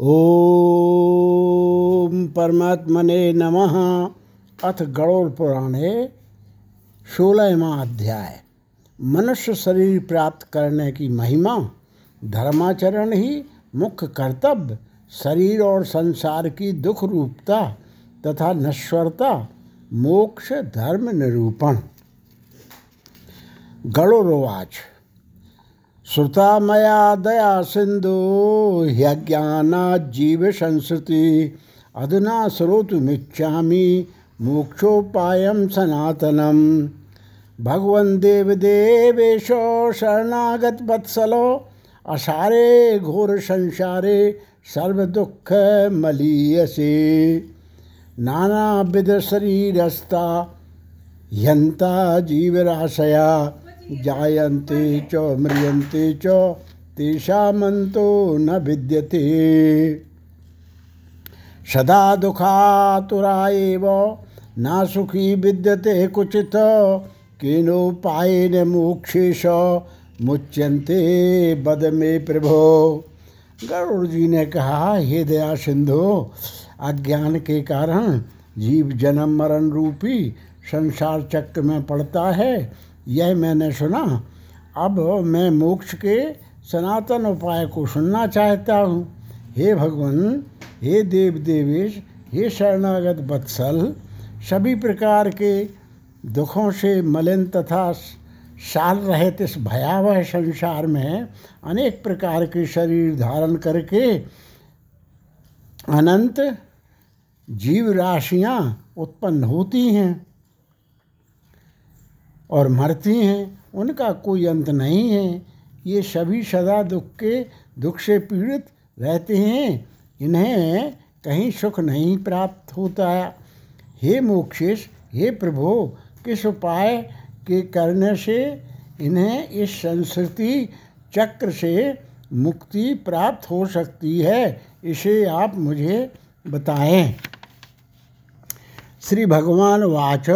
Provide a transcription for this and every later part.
ओम परमात्मने नमः। अथ गणोर पुराणे सोलहवा अध्याय। मनुष्य शरीर प्राप्त करने की महिमा, धर्माचरण ही मुख्य कर्तव्य, शरीर और संसार की दुख रूपता तथा नश्वरता, मोक्ष, धर्म निरूपण। गणोरोवाच श्रुता मया दया सिंधु ह्यज्ञानाज्जीव संस्कृति अधुना श्रोतुमिच्छामि मोक्षोपायं सनातनम्। भगवन् देवदेवेशो शरणागतवत्सलो, असारे घोर संसारे सर्वदुःख मलीयसे। नानाविध शरीरस्ता यन्ता जीवराशया जायन्ते च, म्रियन्ते च न विद्यते सदा दुःखातुरा एव न सुखी विद्यते कुचित केनोपायेन मोक्षेश मुच्यंते बद में प्रभो। गरुड़ जी ने कहा, हे दया सिंधु, अज्ञान के कारण जीव जन्म मरण रूपी संसार चक्र में पड़ता है। यह मैंने सुना। अब मैं मोक्ष के सनातन उपाय को सुनना चाहता हूँ। हे भगवान, हे देव देवेश, हे शरणागत बत्सल, सभी प्रकार के दुखों से मलिन तथा साल रहित इस भयावह संसार में अनेक प्रकार के शरीर धारण करके अनंत जीव राशियाँ उत्पन्न होती हैं। और मरती हैं, उनका कोई अंत नहीं है। ये सभी सदा दुख के, दुख से पीड़ित रहते हैं। इन्हें कहीं सुख नहीं प्राप्त होता। है हे मोक्षेश, हे प्रभु, किस उपाय के करने से इन्हें इस संस्कृति चक्र से मुक्ति प्राप्त हो सकती है, इसे आप मुझे बताएँ। श्री भगवान वाच।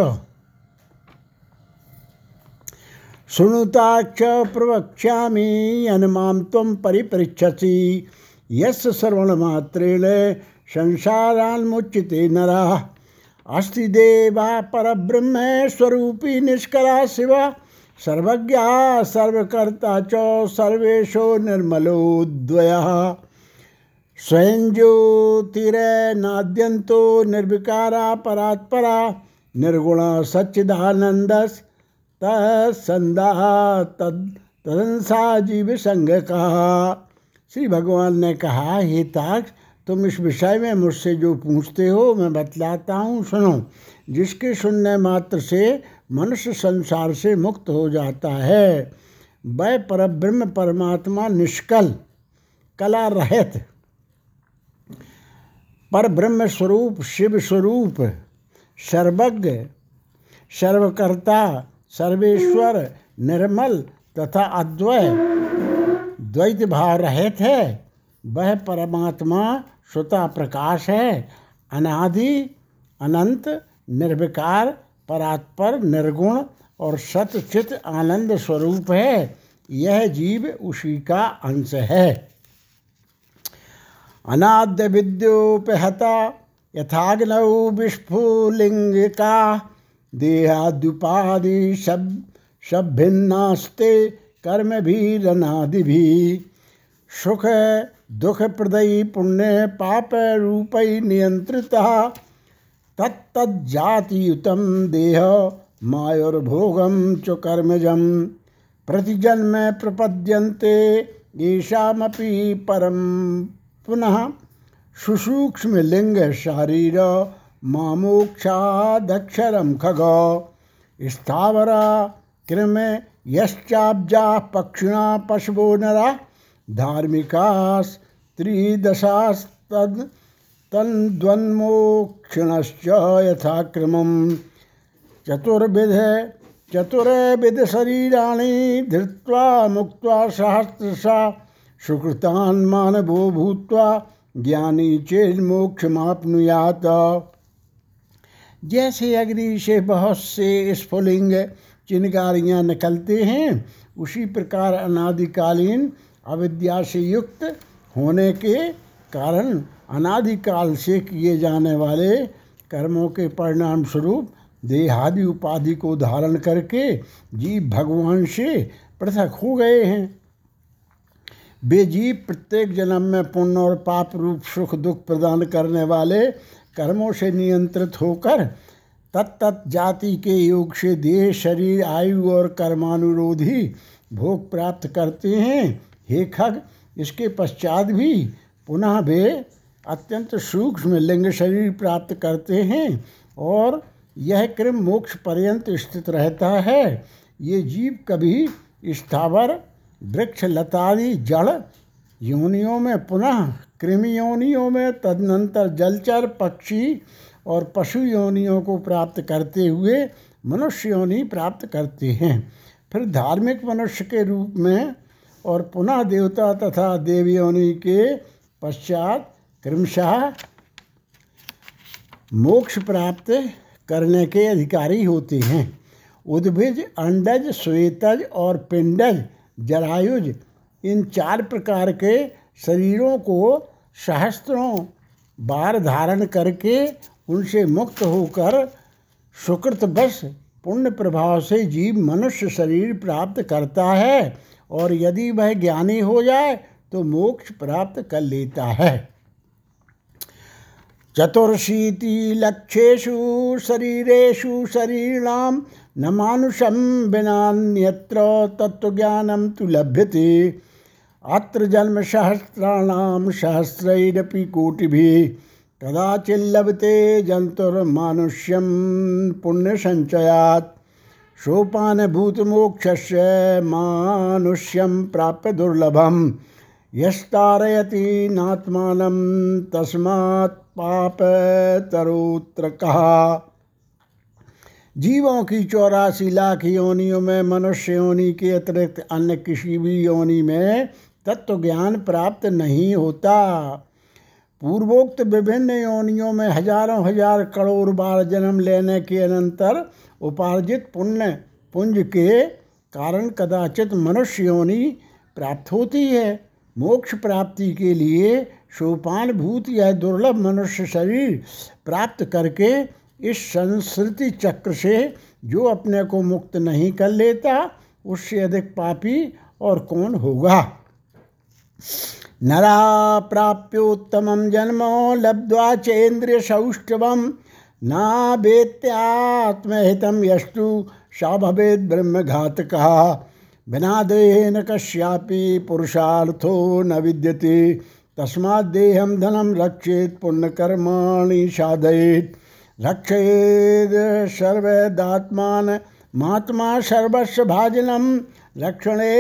शृणुताक्ष प्रवक्ष्यामि यन्मां त्वं परिपृच्छसि। यस्य श्रवणमात्रेण संसारान्मुच्यते नरः। अस्ति देवा परब्रह्म स्वरूपी निष्कला शिव। सर्वज्ञा, सर्वकर्ता च, सर्वेशो निर्मलोद्वयः। स्वयं ज्योतिरनाद्यन्तो निर्विकारा परात्परा। निर्गुण सच्चिदानन्दस्। तत्संदा तद तदंसा जीव संग कहा श्री भगवान ने कहा, हे ताक्ष, तुम इस विषय में मुझसे जो पूछते हो, मैं बतलाता हूँ, सुनो। जिसके सुनने मात्र से मनुष्य संसार से मुक्त हो जाता है। वह पर ब्रह्म परमात्मा निष्कल, कला रहित। पर ब्रह्म स्वरूप, शिव स्वरूप, सर्वज्ञ, सर्वकर्ता सर्वेश्वर निर्मल तथा अद्वय द्वैत भाव रहित है। वह परमात्मा स्वतः प्रकाश है। अनादि, अनंत, निर्विकार, परात्पर, निर्गुण और सतचित आनंद स्वरूप है। यह जीव उसी का अंश है। अनाद्य विद्योपहता, यथाग्नौ विस्फुलिंगिका देहाद्युपाधि सब सब भिन्नास्ते कर्म भी रनादि भी सुख, दुख प्रदयी पुण्य पाप रूप नियंत्रित तत्तजातियुतम देह मायुर्भोगम च कर्मजम। प्रतिजन्म प्रपद्यन्ते परम पुनः सुसूक्ष्म लिंग शारीर मामोक्षादक्षरम खग। स्थावरा कृम यश्चाब्जा पक्षिणा पशवो नरा। धार्मिका स्त्रीदशास्तद तन्द्वन्मोक्षिणश्च यथाक्रमं। चतुर्विध चतुर्विध शरीराणि धृत्वा मुक्त्वा सहस्रशा सुकृतान् मानवो भूत्वा ज्ञानी चेन्मोक्षमाप्नुयात। जैसे अग्नि से बहुत से स्फुलिंग चिनगारियाँ निकलते हैं, उसी प्रकार अनादिकालीन अविद्या से युक्त होने के कारण अनादिकाल से किए जाने वाले कर्मों के परिणाम स्वरूप देहादि उपाधि को धारण करके जीव भगवान से पृथक हो गए हैं। वे जीव प्रत्येक जन्म में पुण्य और पाप रूप सुख दुख प्रदान करने वाले कर्मों से नियंत्रित होकर तत्त जाति के योग से देह, शरीर, आयु और कर्मानुरोधी भोग प्राप्त करते हैं। हे खग, इसके पश्चात भी पुनः वे अत्यंत सूक्ष्म लिंग शरीर प्राप्त करते हैं और यह क्रम मोक्ष पर्यंत स्थित रहता है। ये जीव कभी स्थावर, वृक्ष लतादि जड़ योनियों में पुनः कृमि योनियों में तदनंतर जलचर, पक्षी और पशु योनियों को प्राप्त करते हुए मनुष्य योनि प्राप्त करते हैं। फिर धार्मिक मनुष्य के रूप में और पुनः देवता तथा देव योनि के पश्चात क्रमशः मोक्ष प्राप्त करने के अधिकारी होते हैं। उद्भिज, अंडज, श्वेतज और पिंडज, जरायुज, इन चार प्रकार के शरीरों को सहस्त्रों बार धारण करके उनसे मुक्त होकर सुकृत बस पुण्य प्रभाव से जीव मनुष्य शरीर प्राप्त करता है और यदि वह ज्ञानी हो जाए तो मोक्ष प्राप्त कर लेता है। चतुर्शीति लक्ष्येषु, शरीरेषु शरीरां न मानुषं विनान्यत्र तत्त्वज्ञानं तु लभ्यते। अत्र जन्मसहस्राणां सहस्रैरपि कोटिभिः कदाचिल्लभते जन्तुर्मानुष्यं पुण्यसञ्चयात्। सोपानभूतमोक्षस्य मानुष्यं प्राप्य दुर्लभम् यस्तारयति नात्मानं तस्मात् पाप तरोत्र कहा जीवों की चौरासी लाख योनियों में मनुष्य योनि के अतिरिक्त अन्य किसी भी योनि में तत्व ज्ञान प्राप्त नहीं होता। पूर्वोक्त विभिन्न योनियों में हज़ारों हज़ार करोड़ बार जन्म लेने के अनंतर उपार्जित पुण्य, पुंज के कारण कदाचित मनुष्य योनि प्राप्त होती है। मोक्ष प्राप्ति के लिए सोपान भूत यह दुर्लभ मनुष्य शरीर प्राप्त करके इस संस्कृति चक्र से जो अपने को मुक्त नहीं कर लेता, उससे अधिक पापी और कौन होगा? नरा प्राप्योत्तम जन्म लब्ध्वा चेन्द्रिय सौष्ठवम ना वेत्यात्महितम यस्तु सा ब्रह्म घातक बिना देहेन कश्यापि पुरुषार्थो न विद्यते। तस्मादेहम धनम रक्षेत, पुण्यकर्माणि साधयेत। रक्षेद सर्वदात्मान महात्मा सर्वस्व भाजनम रक्षणे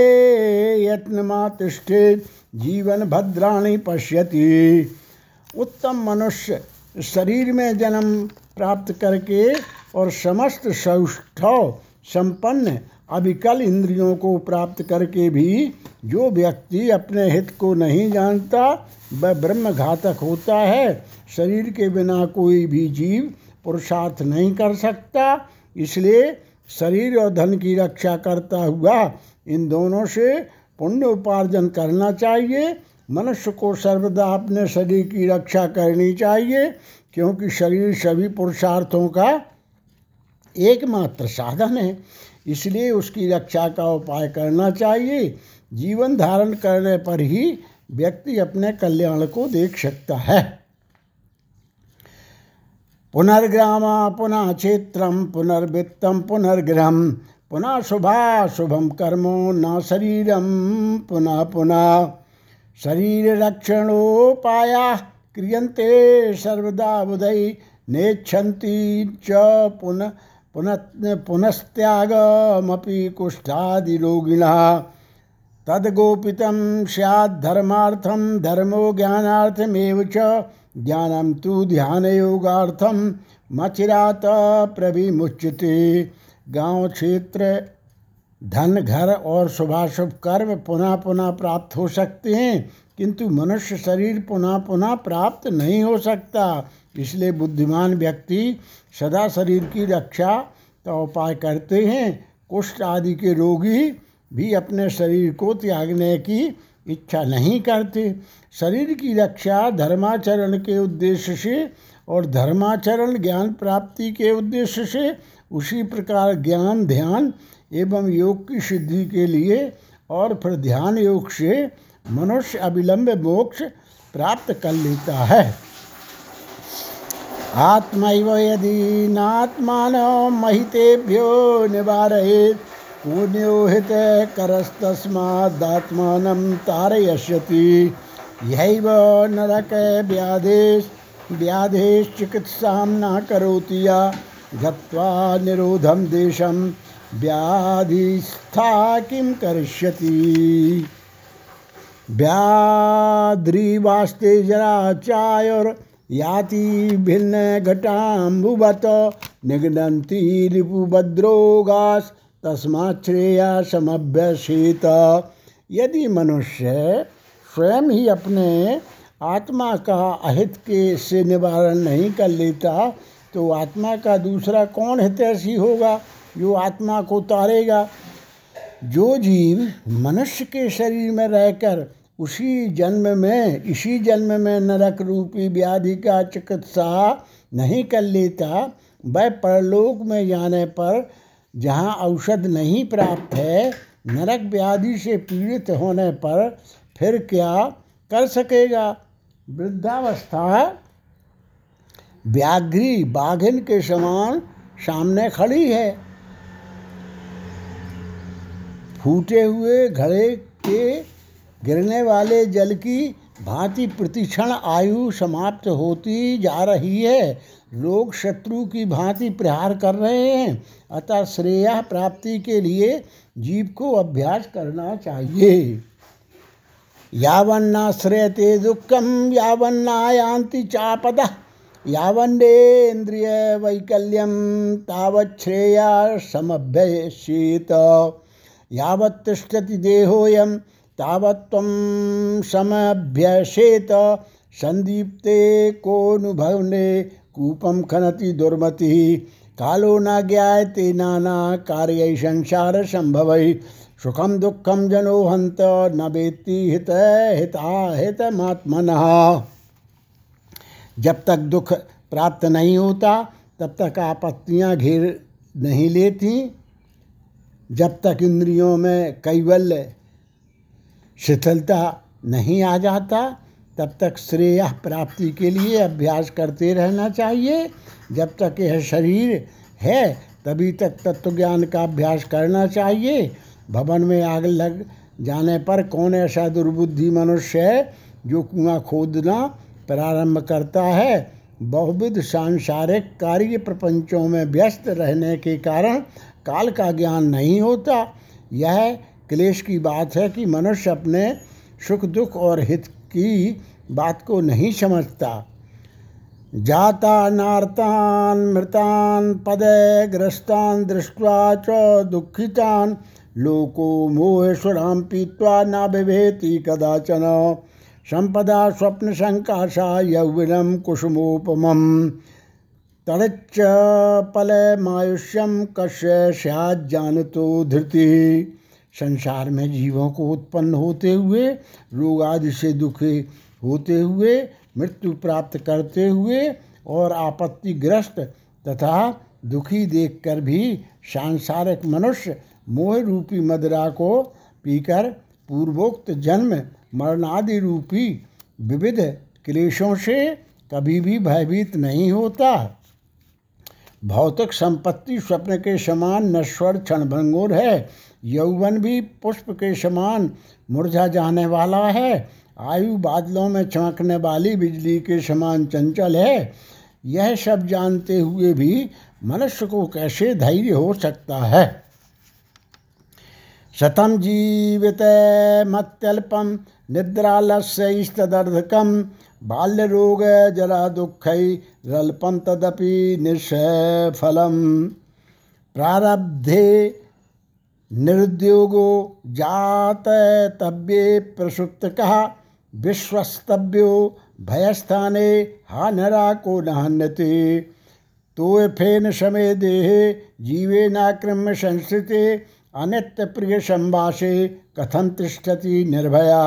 यत्नमातिष्ठे जीवन भद्राणी पश्यति। उत्तम मनुष्य शरीर में जन्म प्राप्त करके और समस्त सौष्ठव, संपन्न अभिकल इंद्रियों को प्राप्त करके भी जो व्यक्ति अपने हित को नहीं जानता, वह ब्रह्म घातक होता है। शरीर के बिना कोई भी जीव पुरुषार्थ नहीं कर सकता। इसलिए शरीर और धन की रक्षा करता हुआ इन दोनों से पुण्य उपार्जन करना चाहिए। मनुष्य को सर्वदा अपने शरीर की रक्षा करनी चाहिए, क्योंकि शरीर सभी पुरुषार्थों का एकमात्र साधन है। इसलिए उसकी रक्षा का उपाय करना चाहिए। जीवन धारण करने पर ही व्यक्ति अपने कल्याण को देख सकता है। पुनर्ग्रामा पुनः क्षेत्रम पुनर्वित्तम पुनर्गृहम। पुनः शुभा शुभम कर्मो न शरीरम पुनः पुनः शरीर रक्षणोपाया क्रियन्ते सर्वदा बुधई नेच्छन्ति च पुनः पुनः पुनस्त्यागमपि कुष्ठादिरोगिणः। तद्गोपितं स्याद्धर्मार्थं धर्मो ज्ञानार्थमेव च। ज्ञानं तु ध्यानयोगार्थं मचिरात प्रभिमुच्यते गाँव क्षेत्र, धन, घर और शुभाशुभ कर्म पुनः पुनः प्राप्त हो सकते हैं, किंतु मनुष्य शरीर पुनः पुनः प्राप्त नहीं हो सकता। इसलिए बुद्धिमान व्यक्ति सदा शरीर की रक्षा का उपाय करते हैं। कुष्ठ आदि के रोगी भी अपने शरीर को त्यागने की इच्छा नहीं करते। शरीर की रक्षा धर्माचरण के उद्देश्य से और धर्माचरण ज्ञान प्राप्ति के उद्देश्य से उसी प्रकार ज्ञान, ध्यान एवं योग की सिद्धि के लिए और फिर ध्यान योग से मनुष्य अविलंब मोक्ष प्राप्त कर लेता है। आत्मैव यदि नात्मान महितेभ्यो निवारयेत् पुण्यो हित करस्तस्मादात्मानं तारयष्यति। यैव नरक व्याधेश व्याधेश चिकित्सा न करोति या गत्वा निरोधं देशं व्याधिस्था किं करिष्यति? व्याद्रीवास्ते जरा चायोर याति भिन्न घटाम्बुवत निगनन्ति रिपुभद्रोगास तस्माच्छ्रेया समभ्यसित यदि मनुष्य स्वयं ही अपने आत्मा का अहित के से निवारण नहीं कर लेता तो आत्मा का दूसरा कौन हितैषी होगा? जो आत्मा को तारेगा। जो जीव मनुष्य के शरीर में रहकर उसी जन्म में, इसी जन्म में नरक रूपी व्याधि का चिकित्सा नहीं कर लेता, वह परलोक में जाने पर जहाँ औषध नहीं प्राप्त है, नरक व्याधि से पीड़ित होने पर फिर क्या कर सकेगा? वृद्धावस्था व्याघ्री बाघिन के समान सामने खड़ी है। फूटे हुए घड़े के गिरने वाले जल की भांति प्रतिक्षण आयु समाप्त होती जा रही है। लोग शत्रु की भांति प्रहार कर रहे हैं। अतः श्रेय प्राप्ति के लिए जीव को अभ्यास करना चाहिए। यावन्नाश्रयते दुखम यावन्नायांति चापद। यावन्नेन्द्रिय वैकल्यम तावच्छ्रेया समभ्यशीत। तिष्ठति देहोयम तावत्व समभ्यसेत संदीप्ते कोनुभवने कूपम खनति दुर्मति। कालो न ज्ञाते नाना कार्य, संसार संभव। सुखम दुखम जनो हंत न वेत्ति हित हिता हित महात्मन जब तक दुख प्राप्त नहीं होता, तब तक आपत्तियाँ घेर नहीं लेती। जब तक इंद्रियों में कैवल्य शिथिलता नहीं आ जाता, तब तक श्रेय प्राप्ति के लिए अभ्यास करते रहना चाहिए। जब तक यह शरीर है, तभी तक तत्व ज्ञान का अभ्यास करना चाहिए। भवन में आग लग जाने पर कौन ऐसा दुर्बुद्धि मनुष्य है जो कुआँ खोदना प्रारंभ करता है। बहुविध सांसारिक कार्य प्रपंचों में व्यस्त रहने के कारण काल का ज्ञान नहीं होता। यह क्लेश की बात है कि मनुष्य अपने सुख दुख और हित की बात को नहीं समझता। जाता नार्तान मृतान, पदे, ग्रस्तान, दृष्टवा च दुखितान, लोको मोहेश्वराम पीत्वा न बिभेति कदाचन। संपदा स्वप्न संकाशा यौवनम कुसुमोपम। तड़च्च पल मायुष्यम कश्य स्याद जानतो धृति। संसार में जीवों को उत्पन्न होते हुए रोग आदि से दुखी होते हुए, मृत्यु प्राप्त करते हुए और आपत्तिग्रस्त तथा दुखी देखकर भी सांसारिक मनुष्य मोह रूपी मदरा को पीकर पूर्वोक्त जन्म मरणादि रूपी विविध क्लेशों से कभी भी भयभीत नहीं होता। भौतिक संपत्ति स्वप्न के समान नश्वर क्षणभंगुर है। यौवन भी पुष्प के समान मुरझा जाने वाला है। आयु बादलों में चमकने वाली बिजली के समान चंचल है। यह सब जानते हुए भी मनुष्य को कैसे धैर्य हो सकता है? शतम जीवित मत्यल्पम निद्रालस्यस्तदर्धकम बाल्य रोग जरा दुख रल्पम तदपि निःफलम प्रारब्धे निरुद्योगो जात तब्ये प्रसुप्त कहा विश्वस्तव्यो भयस्थाने हानरा को नहन्यते तो फेन समय देहे जीवे नाक्रम्य अनित्य प्रिय संवासे कथम तिष्ठति निर्भया।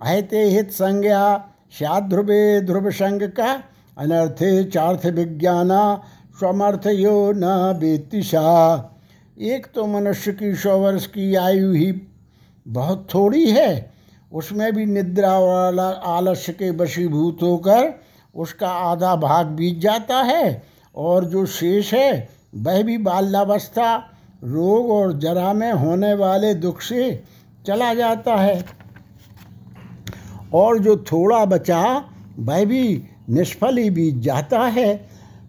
अहते हित संज्ञा संग का अनर्थे चार्थ विज्ञाना स्वमर्थ यो न बेतिशा एक तो मनुष्य की सौ वर्ष की आयु ही बहुत थोड़ी है। उसमें भी निद्रा वाला आलस्य के वशीभूत होकर उसका आधा भाग बीत जाता है और जो शेष है, वह भी बाल्यावस्था रोग और जरा में होने वाले दुख से चला जाता है। और जो थोड़ा बचा, वह भी निष्फल ही बीत जाता है।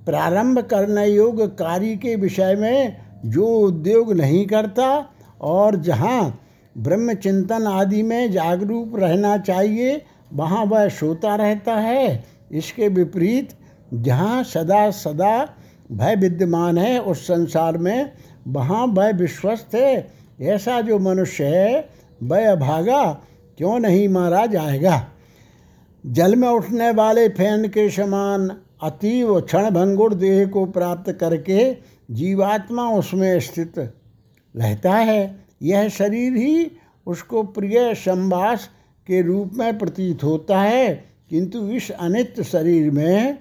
प्रारंभ करने योग्य कार्य के विषय में जो उद्योग नहीं करता और जहाँ ब्रह्म चिंतन आदि में जागरूक रहना चाहिए, वहाँ वह सोता रहता है। इसके विपरीत, जहाँ सदा सदा भय विद्यमान है, उस संसार में वहाँ वह विश्वस्त है ऐसा जो मनुष्य है, वह अभागा क्यों नहीं मारा जाएगा? जल में उठने वाले फ़ैन के समान अतीव क्षण भंगुर देह को प्राप्त करके जीवात्मा उसमें स्थित रहता है। यह शरीर ही उसको प्रिय संवास के रूप में प्रतीत होता है। किंतु इस अनित्य शरीर में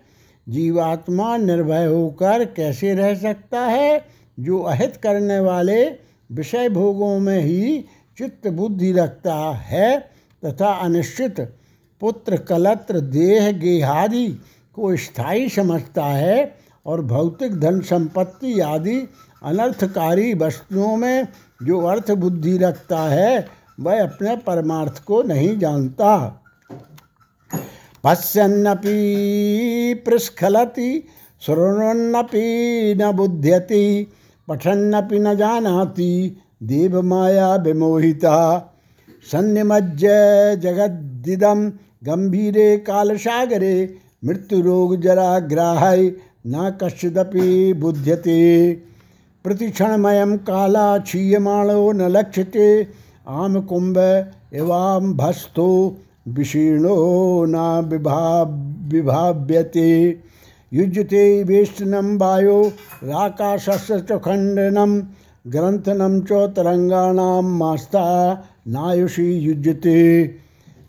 जीवात्मा निर्भय होकर कैसे रह सकता है? जो अहित करने वाले विषय भोगों में ही चित्त बुद्धि रखता है तथा अनिश्चित पुत्र कलत्र देह गेहादि को स्थायी समझता है और भौतिक धन संपत्ति आदि अनर्थकारी वस्तुओं में जो अर्थ बुद्धि रखता है, वह अपने परमार्थ को नहीं जानता। पश्यन्नपि पृस्खलति शृण्वन्नपि न बुध्यति। पठन्नपि न जानाति देवमाया विमोहिता। सन्निमज्य जगद्दिदम गंभीरे कालसागरे मृत्युरोग जरा ग्राहय न कश्चिदपि बुध्यते। प्रतिक्षणमयं काला क्षीयमाणो न लक्ष्यते। आम कुंभ एवं भस्तो विशीर्णो न विभाव्यते युज्यते वेष्टनं वायो राकाशस्य खण्डनं ग्रंथनम च तरंगाणाम मास्ता, नायुषी युज्यते।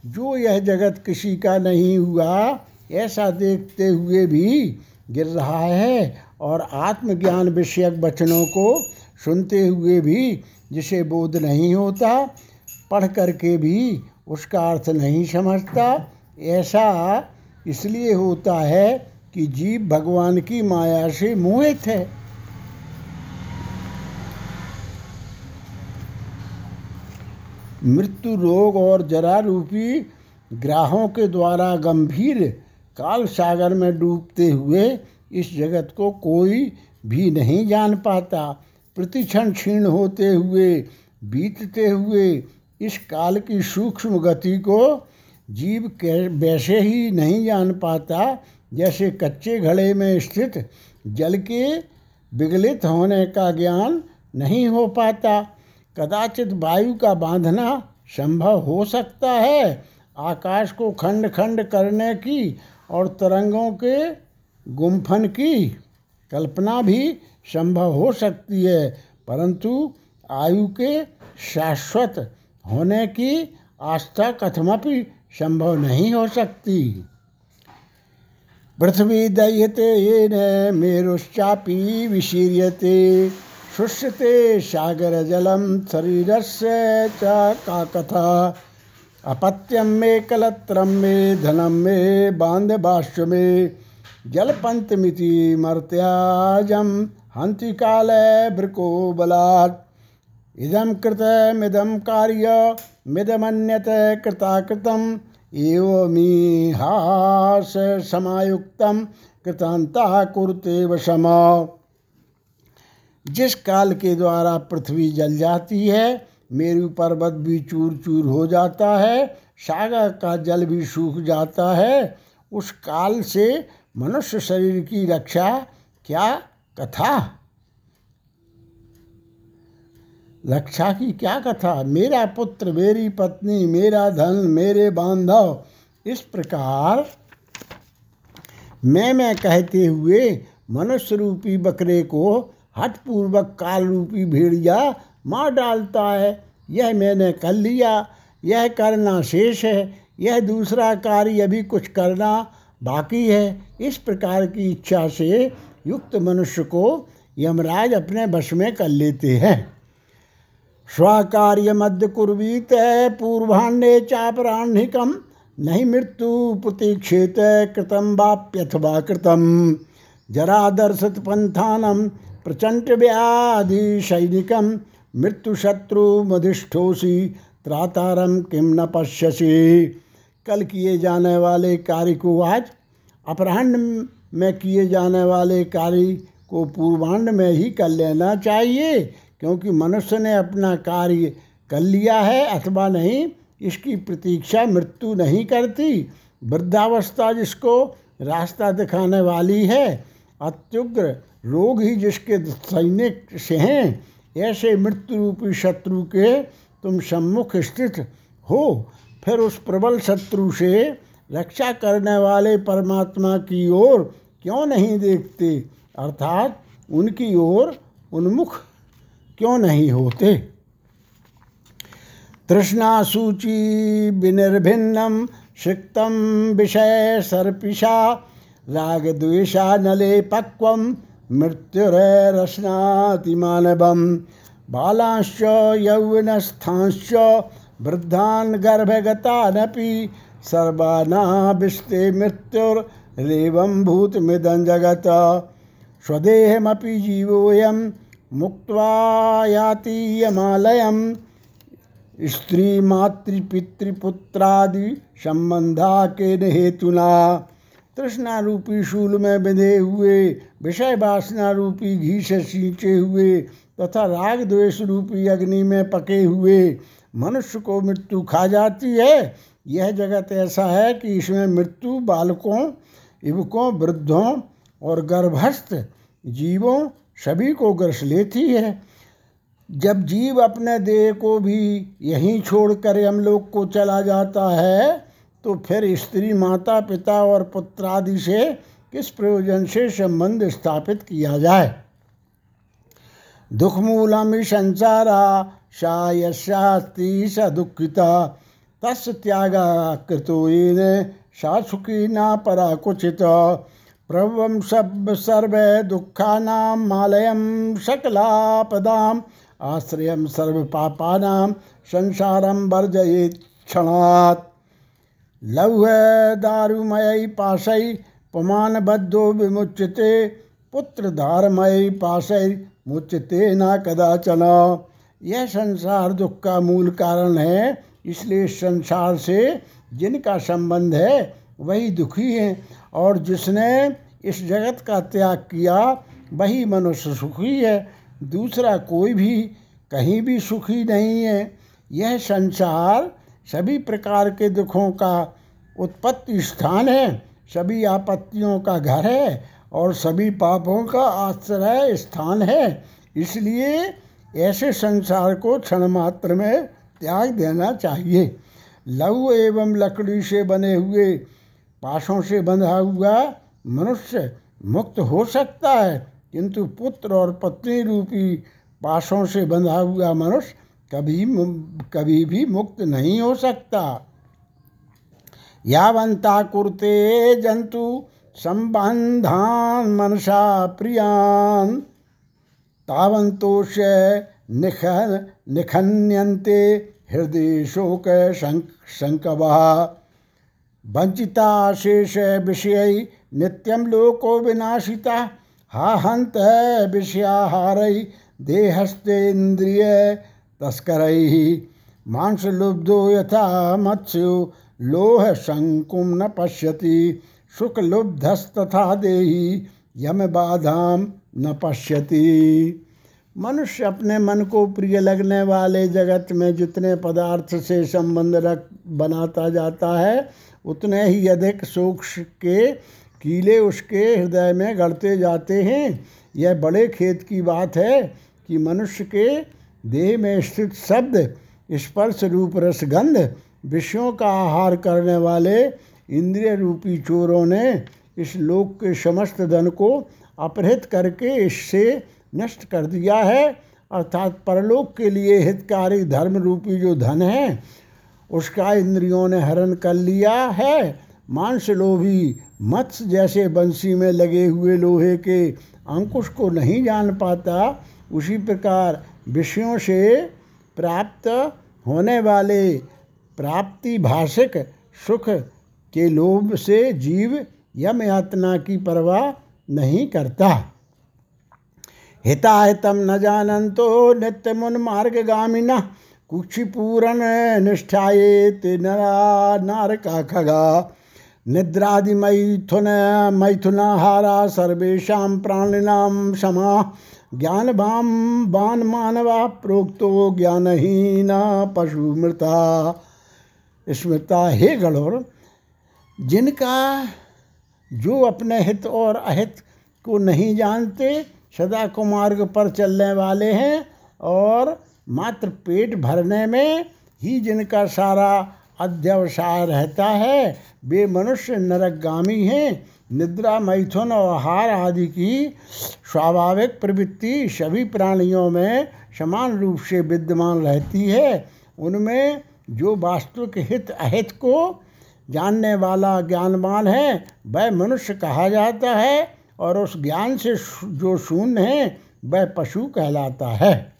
जो यह जगत किसी का नहीं हुआ, ऐसा देखते हुए भी गिर रहा है और आत्मज्ञान विषयक वचनों को सुनते हुए भी जिसे बोध नहीं होता, पढ़ करके भी उसका अर्थ नहीं समझता, ऐसा इसलिए होता है कि जीव भगवान की माया से मोहित है। मृत्यु रोग और जरा रूपी ग्राहों के द्वारा गंभीर काल सागर में डूबते हुए इस जगत को कोई भी नहीं जान पाता। प्रतिक्षण क्षीण होते हुए, बीतते हुए इस काल की सूक्ष्म गति को जीव वैसे ही नहीं जान पाता जैसे कच्चे घड़े में स्थित जल के विगलित होने का ज्ञान नहीं हो पाता, कदाचित वायु का बांधना संभव हो सकता है। आकाश को खंड खंड करने की और तरंगों के गुम्फन की कल्पना भी संभव हो सकती है, परंतु आयु के शाश्वत होने की आस्था कथमपि संभव नहीं हो सकती। पृथ्वी दह्यते ये न मेरुश्चापी विशीर्यते। शुष्यते सागर जलम शरीर से का कथा अपत्यम मे कलत्रम मे धनम मे बाँध बाष्य में जलपंतमिति मर्त्याजम हंति काल भृको बलात् इदम कृतमिदम कार्य, मिदमन्यत कृताकृतम। एवमीहास समायुक्तम कृतांता कुरते वशम। जिस काल के द्वारा पृथ्वी जल जाती है, मेरु पर्वत भी चूर चूर हो जाता है, सागर का जल भी सूख जाता है, उस काल से मनुष्य शरीर की रक्षा क्या कथा? रक्षा की क्या कथा? मेरा पुत्र, मेरी पत्नी, मेरा धन, मेरे बांधव। इस प्रकार मैं मैं कहते हुए मनुष्य रूपी बकरे को हठपूर्वक काल रूपी भेड़िया मार डालता है। यह मैंने कर लिया। यह करना शेष है। यह दूसरा कार्य अभी कुछ करना बाकी है। इस प्रकार की इच्छा से युक्त मनुष्य को यमराज अपने वश में कर लेते हैं। स्वाकार्य मध्य कुर्वीत पूर्वाण्य चापराह्निकम, नहीं मृत्यु प्रतीक्षित कृतम वाप्यथवा कृतम। जरा जरादर्शत पंथानम प्रचंड व्याधि सैनिकम मृत्यु शत्रु मधिष्ठोसी त्रातारम किम न पश्यसी। कल किए जाने वाले कार्य को आज अपराह्न में किए जाने वाले कार्य को पूर्वांड में ही कर लेना चाहिए। क्योंकि मनुष्य ने अपना कार्य कर लिया है, अथवा नहीं, इसकी प्रतीक्षा मृत्यु नहीं करती। वृद्धावस्था जिसको रास्ता दिखाने वाली है, अत्युग्र रोग ही जिसके सैनिक से हैं, ऐसे मृत्यु रूपी शत्रु के तुम सम्मुख स्थित हो। फिर उस प्रबल शत्रु से रक्षा करने वाले परमात्मा की ओर क्यों नहीं देखते? अर्थात उनकी ओर उन्मुख क्यों नहीं होते? तृष्णा सूची विनिर्भिन्नम सिक्तम विषय सर्पिषा, राग द्वेषा नले पक्व मृत्युरस्नाति मानवम। बालाश्च, यौवनस्थांश्च, वृद्धान् गर्भगतानपि, सर्वानाभिस्ते मृत्युर्रेवं भूतमिदं जगत्। स्वदेहमपि जीवोऽयं मुक्त्वा याति यमालयं स्त्री मातृपितृपुत्रादि संबंधा के हेतुना। तृष्णा रूपी शूल में बंधे हुए, विषय वासना रूपी घी से सींचे हुए, तथा राग द्वेष रूपी अग्नि में पके हुए, मनुष्य को मृत्यु खा जाती है। यह जगत ऐसा है कि इसमें मृत्यु बालकों, युवकों, वृद्धों और गर्भस्थ जीवों सभी को ग्रस लेती है। जब जीव अपने देह को भी यहीं छोड़कर हम लोग को चला जाता है तो फिर स्त्री माता, पिता और पुत्र आदि से किस प्रयोजन से संबंध स्थापित किया जाए? दुखमूलम संसारा शायस्यास्ति स दुखिता। तस् त्यागा कृतो सा सुखी ना परा प्रभुम सब सर्व दुखाना मालयम सकलापदाम संसारम वर्जये क्षणात् लौह दारुमय पाशै पमानबद्धो विमुच्यते पुत्र धारमय पाशै मुच्यते न कदाचन। यह संसार दुख का मूल कारण है, इसलिए संसार से जिनका संबंध है, वही दुखी है। और जिसने इस जगत का त्याग किया, वही मनुष्य सुखी है। दूसरा कोई भी कहीं भी सुखी नहीं है। यह संसार सभी प्रकार के दुखों का उत्पत्ति स्थान है। सभी आपत्तियों का घर है और सभी पापों का आश्रय स्थान है। इसलिए ऐसे संसार को क्षण मात्र में त्याग देना चाहिए। लघु एवं लकड़ी से बने हुए पाशों से बंधा हुआ मनुष्य मुक्त हो सकता है, किंतु पुत्र और पत्नी रूपी पाशों से बंधा हुआ मनुष्य कभी कभी भी मुक्त नहीं हो सकता। यावंता कुरते जंतु संबंधान मनसा प्रियान तावंतोष निखन, निखन्यन्ते हृदय शोक संकवा वंचिता शेष विषय नित्यम लोको विनाशिता हा हंत विषयाहार देहस्तेन्द्रिय तस्कर। मांस लुब्धो यथा मत्स्यो लोह शंकुम न पश्यति सुख लुब्धस्तथा देही यम बाधाम न पश्यति। मनुष्य अपने मन को प्रिय लगने वाले जगत में जितने पदार्थ से संबंध रख बनाता जाता है उतने ही अधिक सूक्ष्म के कीले उसके हृदय में गढ़ते जाते हैं। यह बड़े खेत की बात है कि मनुष्य के देह में स्थित शब्द, स्पर्श रूप, रसगंध, विषयों का आहार करने वाले इंद्रिय रूपी चोरों ने इस लोक के समस्त धन को अपहृत करके इससे नष्ट कर दिया है। अर्थात परलोक के लिए हितकारी धर्म रूपी जो धन है उसका इंद्रियों ने हरण कर लिया है। मांस लोभी मत्स्य जैसे बंसी में लगे हुए लोहे के अंकुश को नहीं जान पाता, उसी प्रकार विषयों से प्राप्त होने वाले प्राप्ति भाषिक सुख के लोभ से जीव यम यातना की परवाह नहीं करता। हिताहितम न जानंतो नित्य मुन मार्गगामिना कुक्षिपूरण निष्ठाए नरा नार का खगा निद्रादि मैथुन मैथुनाहारा सर्वेशा प्राणिनाम क्षमा ज्ञान भाम बान मानवा प्रोक्तो ज्ञानहीन पशु मृता स्मृता, हे गणोर जिनका जो अपने हित और अहित को नहीं जानते सदा कुमार्ग पर चलने वाले हैं और मात्र पेट भरने में ही जिनका सारा अध्यवसाय रहता है, वे मनुष्य नरकगामी हैं। निद्रा, मैथुन और आहार आदि की स्वाभाविक प्रवृत्ति सभी प्राणियों में समान रूप से विद्यमान रहती है। उनमें जो वास्तविक हित अहित को जानने वाला ज्ञानवान है, वह मनुष्य कहा जाता है और उस ज्ञान से जो शून्य है, वह पशु कहलाता है।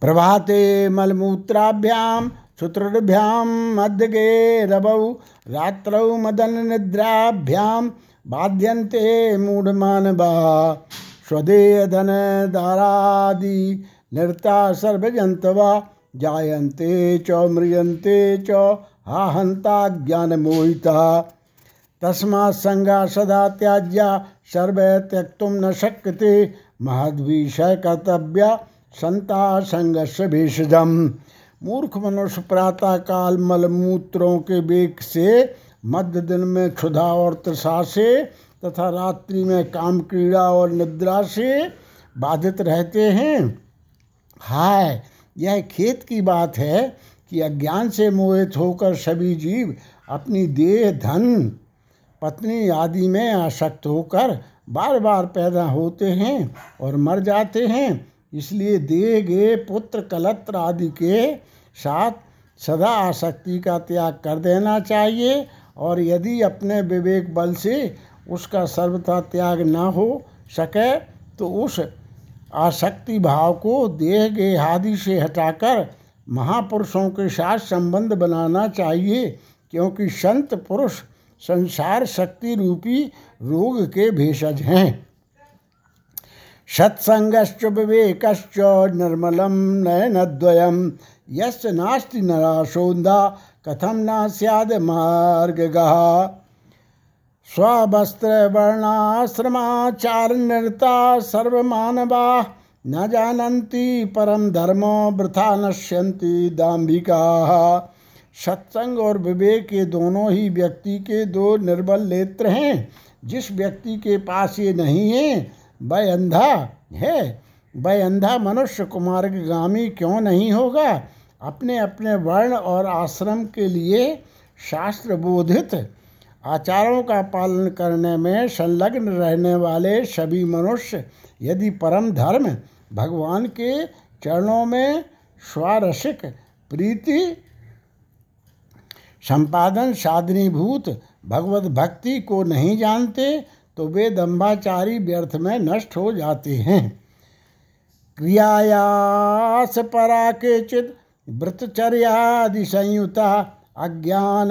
प्रभाते मलमूत्राभ्याम सुतृभ्याम मध्यगे रबौ रात्रौ मदन निद्राभ्याम बाध्यन्ते धन दारादि नृता सर्वजंतवा जायन्ते च, म्रियन्ते च हाहंता ज्ञान मोहिता तस्मा संगा सदा त्याज्या सर्व त्यक्तुम न शक्यते महद्विषय कर्तव्य संता संघर्ष भेषजम मूर्ख मनुष्य प्रातः काल मलमूत्रों के बेग से मध्य दिन में क्षुधा और त्रसा से तथा रात्रि में काम क्रीड़ा और निद्रा से बाधित रहते हैं। हाय, यह खेत की बात है कि अज्ञान से मोहित होकर सभी जीव अपनी देह, धन, पत्नी आदि में आसक्त होकर बार बार पैदा होते हैं और मर जाते हैं। इसलिए दिए गए पुत्र कलत्र आदि के साथ सदा आसक्ति का त्याग कर देना चाहिए। और यदि अपने विवेक बल से उसका सर्वथा त्याग न हो सके तो उस आसक्ति भाव को देह गे आदि से हटाकर महापुरुषों के साथ संबंध बनाना चाहिए, क्योंकि संत पुरुष संसार शक्ति रूपी रोग के भेषज हैं। सत्संगश्च विवेकश्च निर्मलम नयनद्वयम यश्च नास्ति नराशोन्दा कथम न स्याद मार्गगः? स्वस्त्रवर्णाश्रमाचार निरता सर्वमानवा, न जानन्ति परम धर्मो वृथा नश्यन्ति दाम्भिका। सत्संग और विवेक ये दोनों ही व्यक्ति के दो निर्बल नेत्र हैं, जिस व्यक्ति के पास ये नहीं है वह अंधा है वह अंधा मनुष्य कुमार्गामी क्यों नहीं होगा? अपने अपने वर्ण और आश्रम के लिए शास्त्र बोधित। आचारों का पालन करने में संलग्न रहने वाले सभी मनुष्य, यदि परम धर्म भगवान के चरणों में स्वारसिक प्रीति, संपादन साधनीभूत भगवत भक्ति को नहीं जानते तो वे दम्भाचारी व्यर्थ में नष्ट हो जाते हैं। क्रियायास परा के चित व्रतचर्यादि संयुता, अज्ञान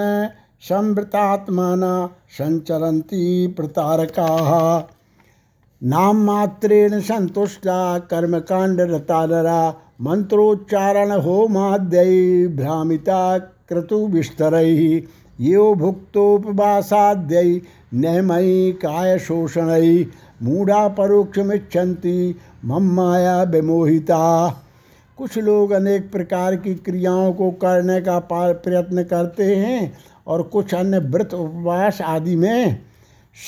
संवृतात्माना संचरती प्रतारका। नाम मात्रेण संतुष्टा कर्मकांड रतानरा मंत्रोच्चारण होमाद्य भ्रामिता क्रतु विस्तर यो नमयी काय शोषण मूढ़ा परोक्ष परोक्षमिच्छन्ति मम माया विमोहिता। कुछ लोग अनेक प्रकार की क्रियाओं को करने का प्रयत्न करते हैं और कुछ अन्य व्रत उपवास आदि में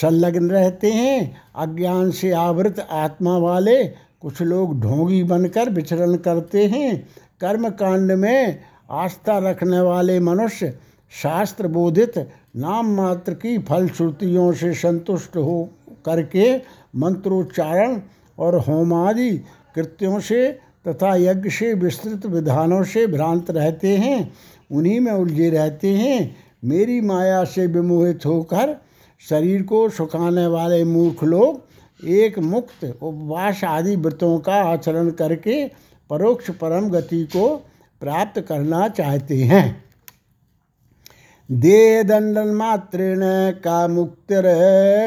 संलग्न रहते हैं। अज्ञान से आवृत आत्मा वाले कुछ लोग ढोंगी बनकर विचरण करते हैं। कर्म कांड में आस्था रखने वाले मनुष्य शास्त्र बोधित नाम मात्र की फलश्रुतियों से संतुष्ट हो करके मंत्रोच्चारण और होमादि कृत्यों से तथा यज्ञ से विस्तृत विधानों से भ्रांत रहते हैं, उन्हीं में उलझे रहते हैं। मेरी माया से विमोहित होकर शरीर को सुखाने वाले मूर्ख लोग एक मुक्त उपवास आदि व्रतों का आचरण करके परोक्ष परम गति को प्राप्त करना चाहते हैं। दे दंडन मात्रेण का मुक्तिर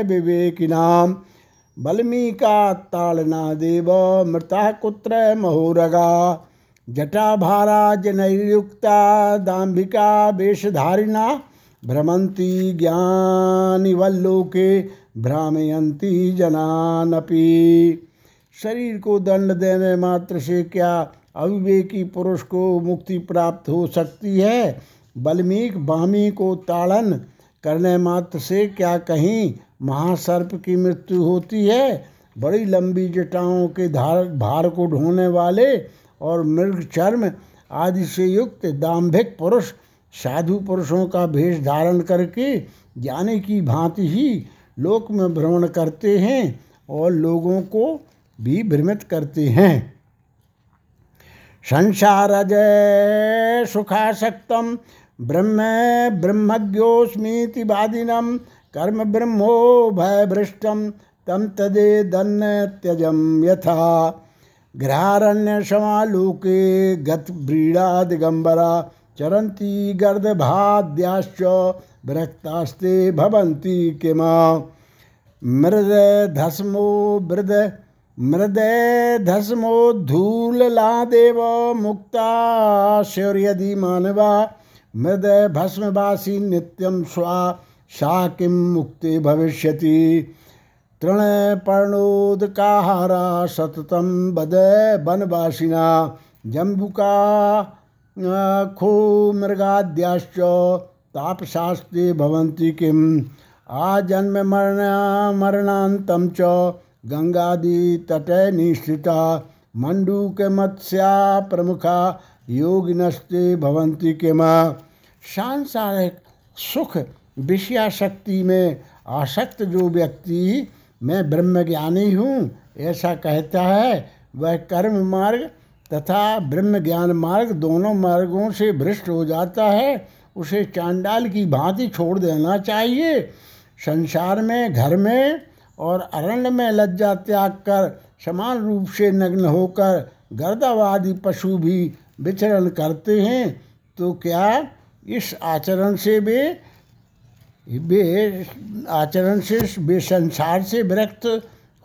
विवेकिनाम बल्मीका ताड़ना देव मृता कुत्र महोरगा। जटाभारा जनयुक्ता दाम्भिका वेशधारिणा भ्रमंती ज्ञानिवल्लोके भ्रामयंती जनानपि। शरीर को दंड देने मात्र से क्या अविवेकी पुरुष को मुक्ति प्राप्त हो सकती है? बल्मीक बामी को ताड़न करने मात्र से क्या कहीं महासर्प की मृत्यु होती है? बड़ी लंबी जटाओं के धार, भार को ढोने वाले और मृग चर्म आदि से युक्त दाम्भिक पुरुष, साधु पुरुषों का भेष धारण करके ज्ञानी की भांति ही लोक में भ्रमण करते हैं और लोगों को भी भ्रमित करते हैं। संसारजय सुखासक्तम। ब्रह्म ब्रह्मज्ञोस्मीति वादिनम कर्म ब्रह्मो भयभृष्टम तम तदे दन्न त्यजम यथा। ग्रहारण्य समालोके गत व्रीड़ा दिगंबरा चरंती गर्दभाद्याश्च विरक्तास्ते भवन्ति किमा। मृद धस्मो मृद धस्मो धूललादेव मुक्ता यदि मानवा मृद भस्मवासी नित्यम स्वा सा किं मुक्ति भविष्यति? तृणपर्णोदकाहारा सततं वद वनवासिना, जम्बुका खो मृगाद्याश्च तापशास्त्रे भवन्ति किम् आजन्म मरण, मरणान्तं च गङ्गादितटे निश्चिता मत्स्या प्रमुखा योगिनस्ते के किम। सांसारिक सुख, विषयाशक्ति में आसक्त जो व्यक्ति, मैं ब्रह्मज्ञानी हूँ, ऐसा कहता है, वह कर्म मार्ग तथा ब्रह्म ज्ञान मार्ग दोनों मार्गों से भ्रष्ट हो जाता है। उसे चांडाल की भांति छोड़ देना चाहिए। संसार में, घर में और अरण्य में लज्जा त्याग कर, समान रूप से नग्न होकर गर्दावादी पशु भी विचरण करते हैं तो क्या इस आचरण से वे वे आचरण से, वे संसार से विरक्त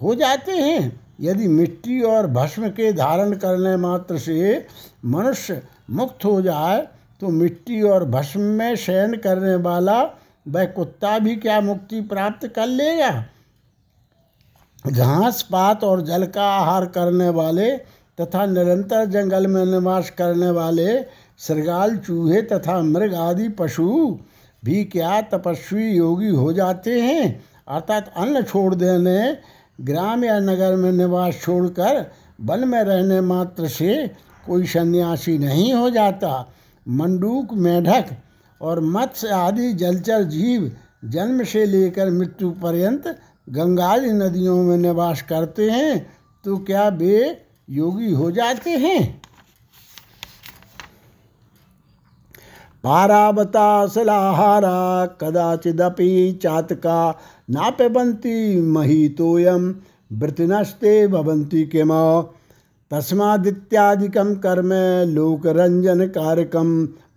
हो जाते हैं? यदि मिट्टी और भस्म के धारण करने मात्र से मनुष्य मुक्त हो जाए तो मिट्टी और भस्म में शयन करने वाला वह कुत्ता भी क्या मुक्ति प्राप्त कर लेगा? घास, पात और जल का आहार करने वाले तथा निरंतर जंगल में निवास करने वाले सरगाल चूहे तथा मृग आदि पशु भी क्या तपस्वी योगी हो जाते हैं? अर्थात अन्न छोड़ देने, ग्राम या नगर में निवास छोड़कर वन में रहने मात्र से कोई सन्यासी नहीं हो जाता। मंडूक, मेढक और मत्स्य आदि जलचर जीव जन्म से लेकर मृत्यु पर्यंत गंगाजी नदियों में निवास करते हैं तो क्या वे योगी हो जाते हैं। पारावता सलाहारा कदाचिदपि चातका नाप्यबंती महितोयम वृतिनस्ते भवंती किम। तस्मादित्यादिकं कर्म लोकरंजन कारकम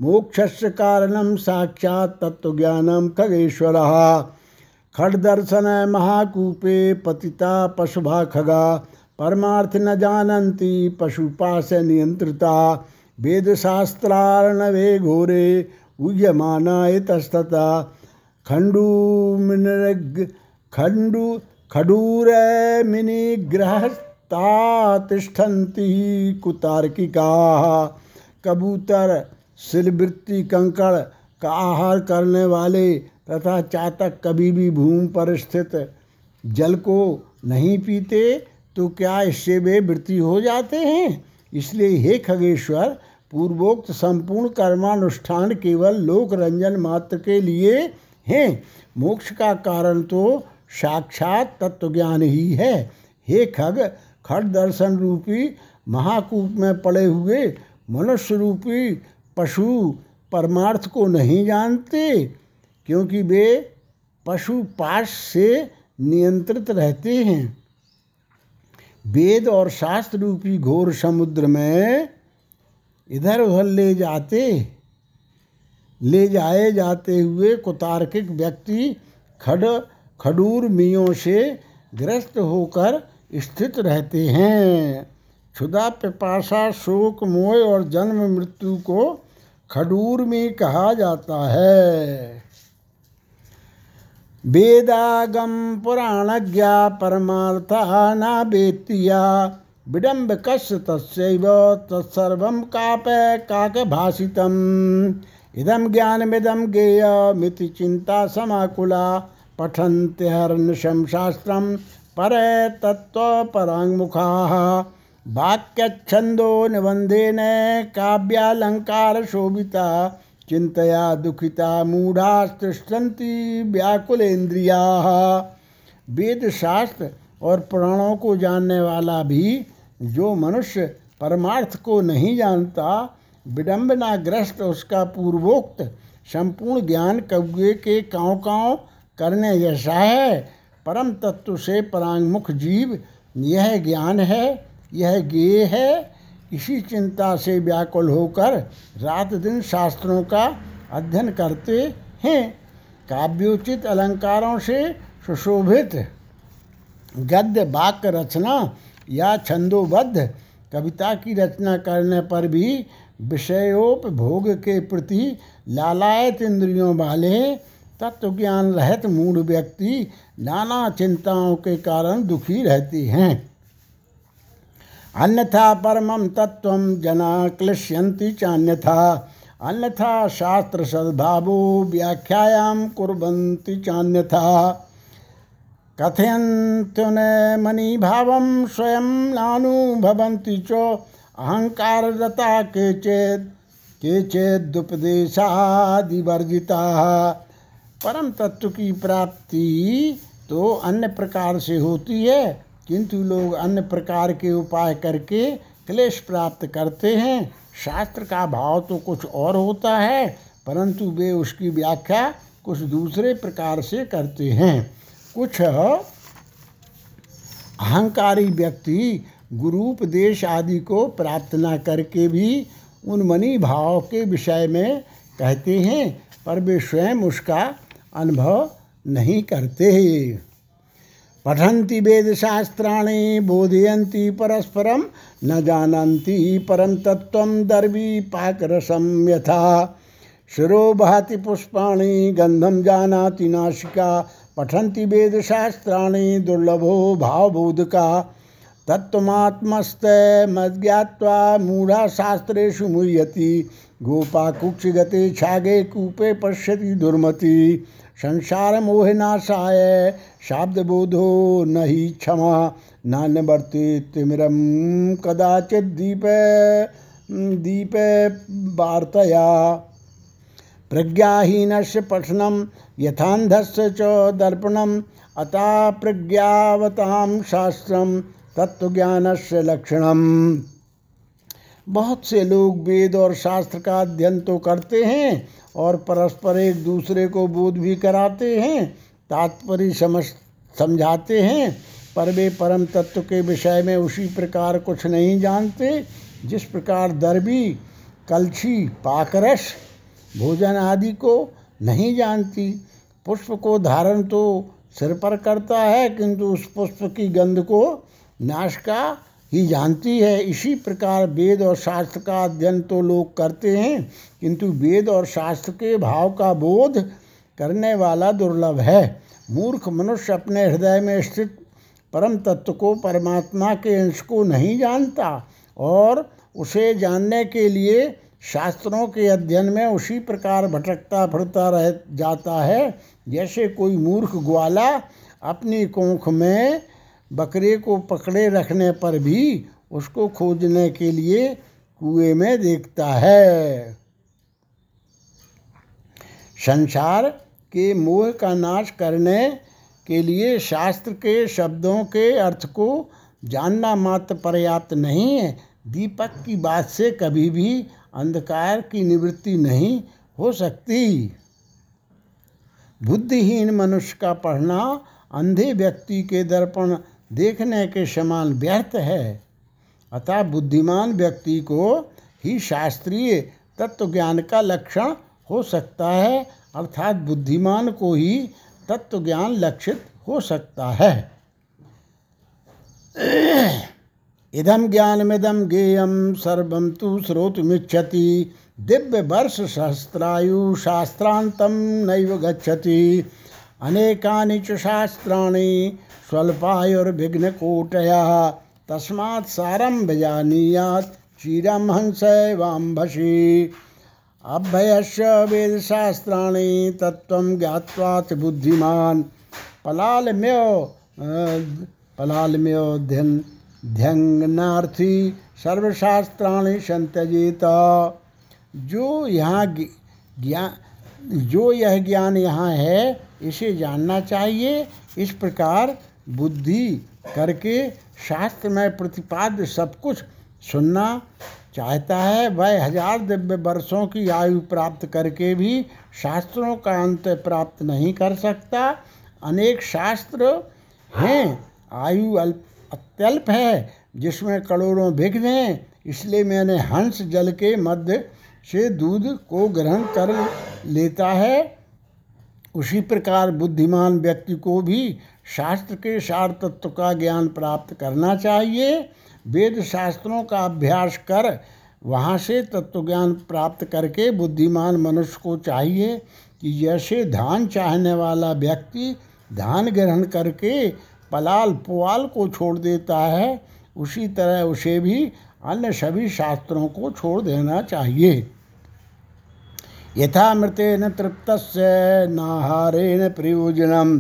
मोक्ष कारणम साक्षात खगेश्वरः। खड्दर्शन महाकूपे पतिता पशुभा खगा परमार्थ न जानन्ति पशुपाश नियंत्रिता वेदशास्त्रार्णवे घोरे उह्यमाना इतस्तता खंडू खडूर मिनिग्रहस्ता तिष्ठन्ति कुतार्किका। कबूतर सिलवृत्ति कंकड़, का आहार करने वाले तथा चातक कभी भी भूमि पर स्थित जल को नहीं पीते तो क्या इससे वे वृत्ति हो जाते हैं? इसलिए हे खगेश्वर, पूर्वोक्त संपूर्ण कर्मानुष्ठान केवल लोक रंजन मात्र के लिए हैं। मोक्ष का कारण तो साक्षात तत्वज्ञान ही है। हे खग, खट दर्शन रूपी महाकूप में पड़े हुए मनुष्य रूपी पशु परमार्थ को नहीं जानते, क्योंकि वे पशु पाश से नियंत्रित रहते हैं। वेद और शास्त्र रूपी घोर समुद्र में इधर उधर ले जाते, ले जाए जाते हुए कुतार्किक व्यक्ति खड, खडूर मियों से ग्रस्त होकर स्थित रहते हैं। क्षुदा पिपाशा शोक, मोह और जन्म मृत्यु को खडूर में कहा जाता है। वेदागम पुराणज्ञा परमार्था न वेत्तिया। विडम्ब कस्य तस्व तत्सर्व काप काक भाषितम इदम ज्ञानमिदम गेय मिति चिंता समाकुला। पठन्त्यहर्निशं शास्त्रं पर तत्व पराङ्मुखा वाक्यछन्दो निबन्धेन काव्यालङ्कार शोभिता चिंतया दुखिता मूढ़ा तिष्ठन्ति व्याकुलेन्द्रिया। वेद शास्त्र और पुराणों को जानने वाला भी जो मनुष्य परमार्थ को नहीं जानता विडम्बनाग्रस्त उसका पूर्वोक्त संपूर्ण ज्ञान कव्य के काँव काँव करने जैसा है। परम तत्व से परांगमुख जीव, यह ज्ञान है, यह गेय है। इसी चिंता से व्याकुल होकर रात दिन शास्त्रों का अध्ययन करते हैं। काव्योचित अलंकारों से सुशोभित गद्य, वाक्य, रचना या छंदोबद्ध कविता की रचना करने पर भी विषयोपभोग के प्रति लालायत इंद्रियों वाले तत्व ज्ञान रहित मूढ़ व्यक्ति नाना चिंताओं के कारण दुखी रहते हैं। अन्यथा परमं तत्व जना क्लिश्यन्ति चान्यथा। अन्यथा शास्त्र सद्भावो व्याख्यायां कुर्वन्ति चान्यथा। कथयन्त्युन मणिभावं स्वयं नानुभवन्ति च अहङ्काररता केचित् केचिदुपदेशादिवर्जिताः परम तत्व की प्राप्ति तो अन्य प्रकार से होती है। किंतु लोग अन्य प्रकार के उपाय करके क्लेश प्राप्त करते हैं। शास्त्र का भाव तो कुछ और होता है, परंतु वे उसकी व्याख्या कुछ दूसरे प्रकार से करते हैं। कुछ अहंकारी व्यक्ति गुरुपदेश आदि को प्राप्त न करके भी उन मनी भाव के विषय में कहते हैं, पर वे स्वयं उसका अनुभव नहीं करते। पठन्ति वेदशास्त्राणि, बोधयन्ति परस्परं, न जानन्ति परं तत्त्वं दर्वी पाकरसं यथा। शिरो वहति पुष्पाणि, गन्धं जानाति नाशिका, पठन्ति वेदशास्त्राणि, दुर्लभो भावबोधका। तत्त्वमात्मस्तमज्ञात्वा मूढ़ा शास्त्रेषु मुह्यति गोपा कुक्षिगते छागे कूपे पश्यति दुर्मति। संसार मोहनाशाय शाब्द बोधो न ही क्षमा नान्यवर्ति तिमिरम कदाचित दीप दीप वार्तया। प्रज्ञाहीन से पठनम यथांधस्य च दर्पणम अता प्रज्ञावताम शास्त्रम तत्वज्ञान से लक्षणम। बहुत से लोग वेद और शास्त्र का अध्ययन तो करते हैं और परस्पर एक दूसरे को बोध भी कराते हैं, तात्पर्य समझ, समझाते हैं। पर वे परम तत्व के विषय में उसी प्रकार कुछ नहीं जानते, जिस प्रकार दरबी कलछी, पाकरस, भोजन आदि को नहीं जानती। पुष्प को धारण तो सिर पर करता है, किंतु उस पुष्प की गंध को नाश का ही जानती है। इसी प्रकार वेद और शास्त्र का अध्ययन तो लोग करते हैं, किंतु वेद और शास्त्र के भाव का बोध करने वाला दुर्लभ है। मूर्ख मनुष्य अपने हृदय में स्थित परम तत्व को परमात्मा के अंश को नहीं जानता और उसे जानने के लिए शास्त्रों के अध्ययन में उसी प्रकार भटकता फिरता रह जाता है, जैसे कोई मूर्ख ग्वाला अपनी कोख में बकरे को पकड़े रखने पर भी उसको खोजने के लिए कुएँ में देखता है। संसार के मोह का नाश करने के लिए शास्त्र के शब्दों के अर्थ को जानना मात्र पर्याप्त नहीं है। दीपक की बात से कभी भी अंधकार की निवृत्ति नहीं हो सकती। बुद्धिहीन मनुष्य का पढ़ना, अंधे व्यक्ति के दर्पण देखने के समान व्यर्थ है। अतः बुद्धिमान व्यक्ति को ही शास्त्रीय तत्व ज्ञान का लक्षण हो सकता है, अर्थात बुद्धिमान को ही तत्व ज्ञान लक्षित हो सकता है। इदम ज्ञानमिदम गेयम सर्वम तु श्रोतुमिच्छति। दिव्य वर्ष सहस्रायु शास्त्रांतम नैव गच्छति। अनेकानि च शास्त्राणि स्वल्पायुर्विघ्नकोटया। तस्मात् सारं भजानीयात् क्षीरं हंसैवाम्भसि अभ्यस्य वेदशास्त्राणि तत्त्वं ज्ञात्वात् बुद्धिमान्। पलालम्यो पलालम्यो ध्यन् ध्यंगनार्थी सर्वशास्त्राणि संत्यजेत जो यहाँ ज्ञान जो यह ज्ञान यहाँ है इसे जानना चाहिए। इस प्रकार बुद्धि करके शास्त्र में प्रतिपाद्य सब कुछ सुनना चाहता है। वह हज़ार दिव्य वर्षों की आयु प्राप्त करके भी शास्त्रों का अंत प्राप्त नहीं कर सकता। अनेक शास्त्र हैं। आयु अल्प, अत्यल्प है, जिसमें करोड़ों विघ्न हैं। इसलिए मैंने हंस जल के मध्य से दूध को ग्रहण कर लेता है। उसी प्रकार बुद्धिमान व्यक्ति को भी शास्त्र के सार तत्व का ज्ञान प्राप्त करना चाहिए। वेद शास्त्रों का अभ्यास कर वहाँ से तत्व ज्ञान प्राप्त करके बुद्धिमान मनुष्य को चाहिए कि जैसे धान चाहने वाला व्यक्ति धान ग्रहण करके पलाल पुआल को छोड़ देता है, उसी तरह उसे भी अन्य सभी शास्त्रों को छोड़ देना चाहिए। यथा मृतेन तृप्त नाहारेण प्रयोजनम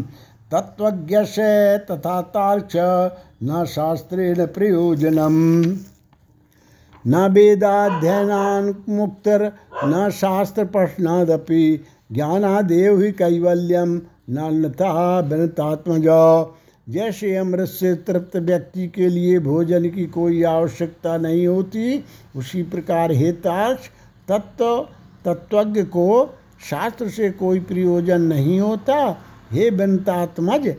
तत्व तथा तार्च न शास्त्रेण प्रयोजनम। न वेदाध्ययनान मुक्तर, न शास्त्र पठनादपि ज्ञानादेव ही कैवल्यम नता बनतात्मज जैसे अमृत से तृप्त व्यक्ति के लिए भोजन की कोई आवश्यकता नहीं होती, उसी प्रकार हेतार्थ तत्व तत्वज्ञ को शास्त्र से कोई प्रयोजन नहीं होता। हे बंतात्मज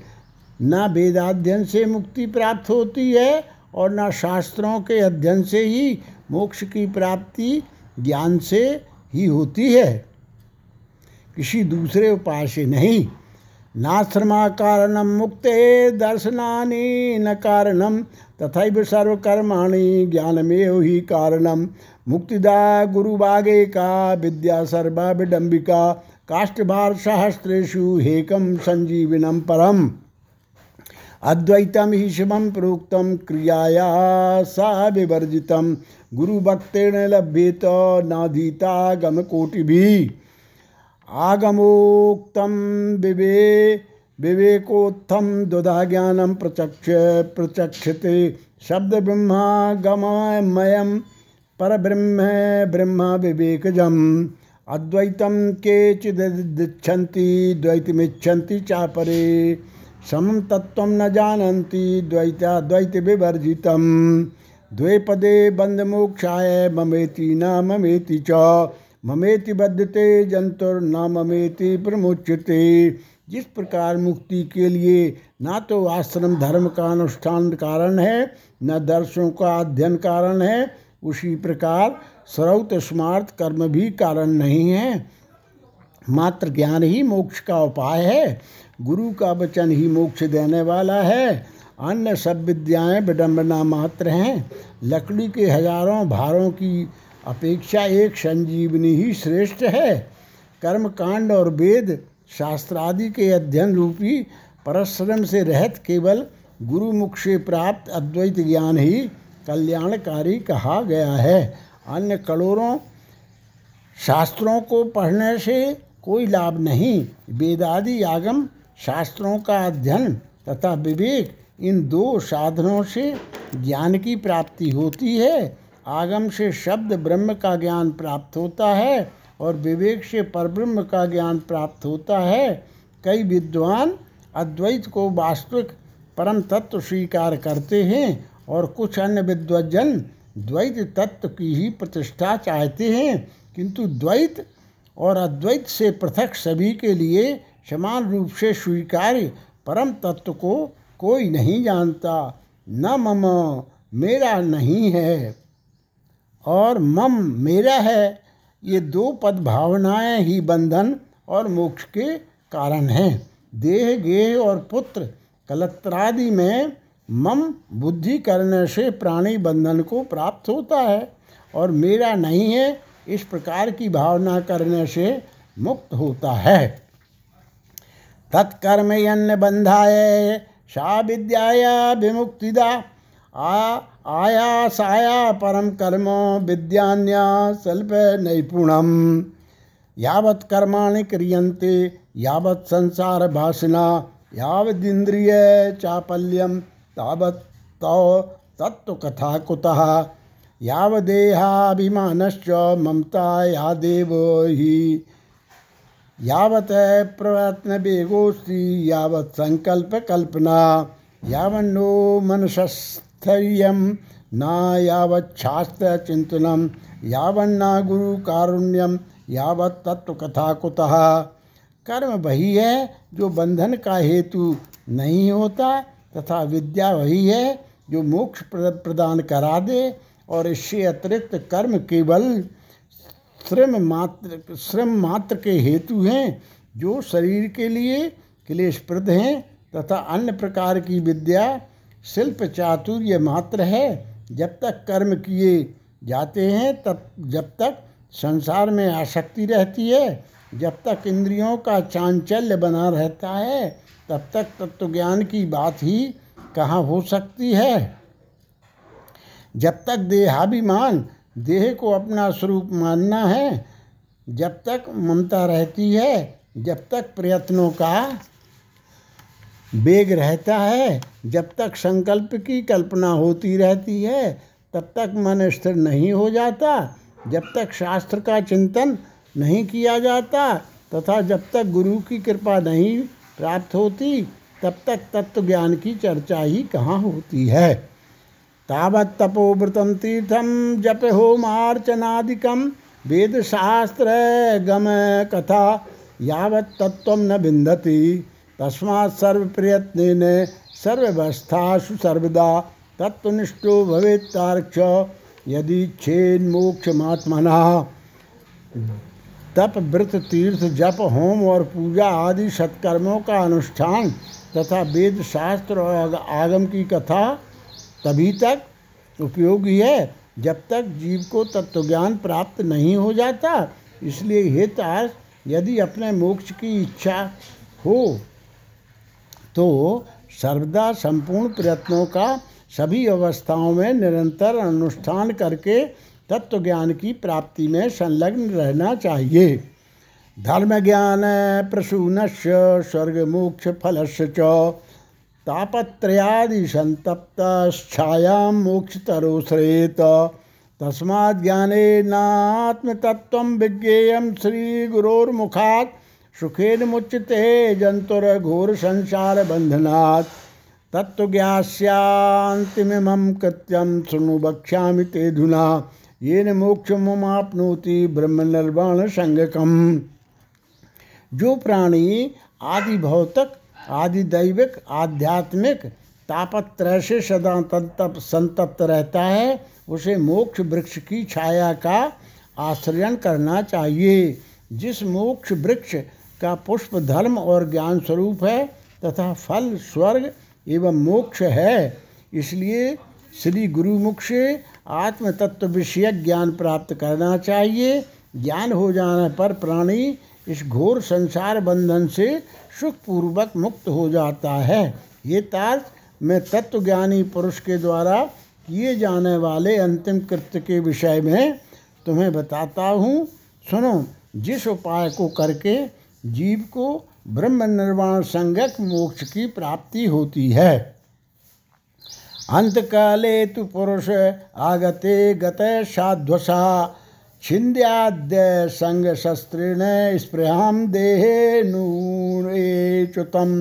न वेदाध्ययन से मुक्ति प्राप्त होती है और न शास्त्रों के अध्ययन से ही मोक्ष की प्राप्ति ज्ञान से ही होती है। किसी दूसरे उपाय से नहीं। नाश्रमा कारणम मुक्ते, दर्शनानि न कारणम तथा सर्वकर्माणि ज्ञानमेव ही कारणम मुक्तिदा गुरुबागे का विद्या सर्वा विडम्बिका, काष्ठभार सहस्रेशु हेकम संजीविनम परम। अद्वैतम ही शिवम प्रोक्तम क्रियाया सा विवर्जित। गुरुभक्तेन लभ्येत नाधीता गम कोटि भी आगमोक्तम विवे विवेकोत्थम दुधा ज्ञानम प्रचक्ष, प्रचक्षते। शब्द ब्रह्मा गमयम पर ब्रह्म ब्रह्म विवेकजम। अद्वैतम के चिदिच्छन्ति द्वैतमिच्छन्ति चापरे। समम तत्व न जानन्ति द्वैताद्वैत विवर्जितम द्वे पदे बंधमोक्षाय ममेति न ममेति च। ममेति बद्धते जंतुर न ममेति प्रमुच्यते। जिस प्रकार मुक्ति के लिए ना तो आश्रम, धर्म का अनुष्ठान कारण है, न दर्शों का अध्ययन कारण है उसी प्रकार श्रौत स्मार्थ कर्म भी कारण नहीं है। मात्र ज्ञान ही मोक्ष का उपाय है। गुरु का वचन ही मोक्ष देने वाला है। अन्य सब विद्याएँ विडम्बना मात्र हैं। लकड़ी के हज़ारों भारों की अपेक्षा एक संजीवनी ही श्रेष्ठ है। कर्म कांड और वेद शास्त्रादि के अध्ययन रूपी परश्रम से रहत केवल गुरु मुख से प्राप्त अद्वैत ज्ञान ही कल्याणकारी कहा गया है। अन्य करोड़ों शास्त्रों को पढ़ने से कोई लाभ नहीं। वेदादि आगम शास्त्रों का अध्ययन तथा विवेक इन दो साधनों से ज्ञान की प्राप्ति होती है। आगम से शब्द ब्रह्म का ज्ञान प्राप्त होता है और विवेक से परब्रह्म का ज्ञान प्राप्त होता है। कई विद्वान अद्वैत को वास्तविक परम तत्व स्वीकार करते हैं और कुछ अन्य विद्वजन द्वैत तत्व की ही प्रतिष्ठा चाहते हैं, किंतु द्वैत और अद्वैत से पृथक सभी के लिए समान रूप से स्वीकार्य परम तत्व को कोई नहीं जानता। न मम, मेरा नहीं है और मम, मेरा है। ये दो पद भावनाएँ ही बंधन और मोक्ष के कारण हैं। देह, गेह और पुत्र कलत्रादि में मम बुद्धि करने से प्राणी बंधन को प्राप्त होता है और मेरा नहीं है, इस प्रकार की भावना करने से मुक्त होता है। तत्कर्म यन्न बंधाय सा विद्याया विमुक्तिदा, आ आया साया परम कर्म विद्यान्या स्वल्प नैपुणम। यावत् कर्माणि क्रियन्ते, यावत् संसार भाषिना यावदिन्द्रिय चापल्यम। तावत् तौ तत्त्वकथा कुतः यावदेहाभिमानश्च ममता यादेव हि। यावत् प्रयत्नवेगोऽस्ति यावत् सङ्कल्पकल्पना यावन्नो मनसस्थैर्यं न यावच्छास्त्रचिन्तनं यावन्ना गुरुकारुण्यं, यावत् तत्वकथा कुतः कर्म वही है, जो बंधन का हेतु नहीं होता तथा विद्या वही है जो मोक्ष प्रदान करा दे और इससे अतिरिक्त कर्म केवल श्रम मात्र श्रम मात्र के हेतु हैं, जो शरीर के लिए क्लेशप्रद हैं तथा अन्य प्रकार की विद्या शिल्प चातुर्य मात्र है। जब तक कर्म किए जाते हैं, तब, जब तक संसार में आसक्ति रहती है, जब तक इंद्रियों का चांचल्य बना रहता है तब तक तत्व ज्ञान की बात ही कहाँ हो सकती है? जब तक देहाभिमान, देह को अपना स्वरूप मानना है, जब तक ममता रहती है, जब तक प्रयत्नों का वेग रहता है, जब तक संकल्प की कल्पना होती रहती है, तब तक मन स्थिर नहीं हो जाता। जब तक शास्त्र का चिंतन नहीं किया जाता, तथा जब तक गुरु की कृपा नहीं प्राप्त होती, तब तक तत्व ज्ञान की चर्चा ही कहाँ होती है? तावत तपोव्रतम तीर्थम जप होमार्चनादिकम वेद शास्त्र गम कथा यावत तत्व न बिंदती तस्मात् सर्व प्रयत्न सर्वस्थासु सर्वदा तत्वनिष्ठो भवेत्तार्क्ष। यदि छेन्मोक्षमात्मना तप व्रत तीर्थ जप होम और पूजा आदि सत्कर्मों का अनुष्ठान तथा वेद शास्त्र और आगम की कथा तभी तक उपयोगी है। जब तक जीव को तत्वज्ञान प्राप्त नहीं हो जाता, इसलिए हितार्थ यदि अपने मोक्ष की इच्छा हो तो सर्वदा संपूर्ण प्रयत्नों का सभी अवस्थाओं में निरंतर अनुष्ठान करके तत्व ज्ञान की प्राप्ति में संलग्न रहना चाहिए। धर्म ज्ञान प्रसून स्वर्ग मोक्ष फल च, तापत्रयादि संतप्त मोक्ष तरोश्रेत तस्मात् ज्ञानेनात्मतत्व विज्ञेय श्री गुरोर्मुखात् सुखेन मुच्यते जंतुर घोर संसार बंधनात् तत्वज्ञास्यांतिमं कृत्यं शृणु वक्ष्यामि ते धुना येन मोक्षमाप्नोति ब्रह्म निर्वाण संगकम जो प्राणी आदि भौतिक आदि दैविक आध्यात्मिक तापत्रय से सदा तंतप, संतप्त रहता है, उसे मोक्ष वृक्ष की छाया का आश्रयन करना चाहिए। जिस मोक्ष वृक्ष का पुष्प धर्म और ज्ञान स्वरूप है तथा फल, स्वर्ग एवं मोक्ष है, इसलिए श्री गुरुमुख से आत्म तत्व विषयक ज्ञान प्राप्त करना चाहिए। ज्ञान हो जाने पर प्राणी इस घोर संसार बंधन से सुखपूर्वक मुक्त हो जाता है। ये तार्थ मैं तत्वज्ञानी पुरुष के द्वारा किए जाने वाले अंतिम कृत्य के विषय में तुम्हें बताता हूँ। सुनो, जिस उपाय को करके जीव को ब्रह्म निर्वाण संगत मोक्ष की प्राप्ति होती है। अंतकाले तो पुरुष आगते गत साध्वसा छिंद्याद्य संग शस्त्रेण स्पृहाम देहे नूरेच्युतम।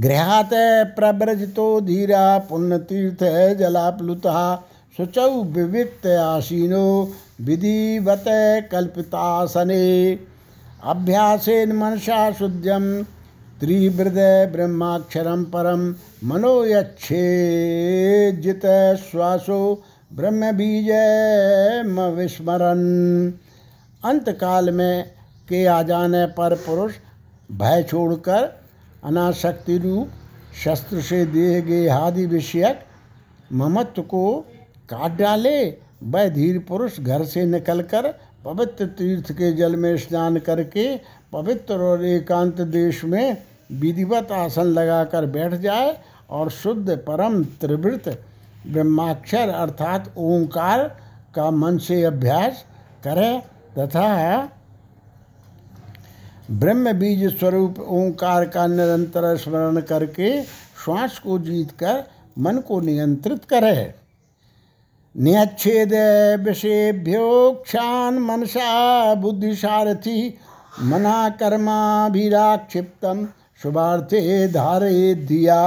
गृहात प्रव्रजतो धीरा पुण्यतीर्थ जलाप्लुता। शुचौ विविक्त आसीनो विधिवत कल्पितासने। अभ्यासेन मनसा शुद्ध्यम। त्रिवृद ब्रह्माक्षरम परम। मनो यच्छेजित श्वासो ब्रह्म बीज विस्मरण अंतकाल में के आ जाने पर पुरुष भय छोड़कर अनाशक्ति रूप, शस्त्र से दिए गए आदि विषयक ममत्व को काट डाले, वह धीर पुरुष घर से निकलकर पवित्र तीर्थ के जल में स्नान करके पवित्र और एकांत देश में विधिवत आसन लगाकर बैठ जाए और शुद्ध परम त्रिवृत ब्रह्माक्षर अर्थात ओंकार का मन से अभ्यास करें तथा ब्रह्म बीज स्वरूप ओंकार का निरंतर स्मरण करके श्वास को जीत कर मन को नियंत्रित करे। न्यच्छेद विषेभ्यो क्षान मनसा बुद्धिसारथी मना कर्माभिराक्षिप्तम शुभार्थे धारे दिया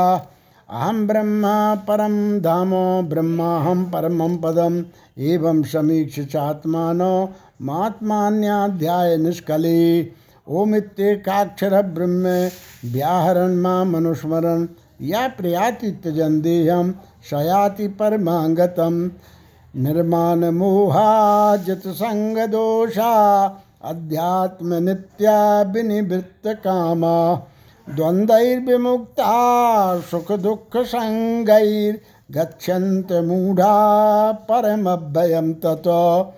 अहम ब्रह्म परम धामो ब्रह्माहम परमं पदम। एवं समीक्ष चात्मानो महात्मान्याध्याय निष्कले ओमित्येकाक्षर ब्रह्म व्याहरण माँ मनुस्मरण या प्रयाति त्यजन देहम शयाति परमांगतम निर्माण मोहाजत संग दोषा अध्यात्म नित्या विनिवृत्त कामा द्वंद्वैर्विमुक्ता सुख दुख संगैर गच्छन्त मूढ़ा परमभयम ततो।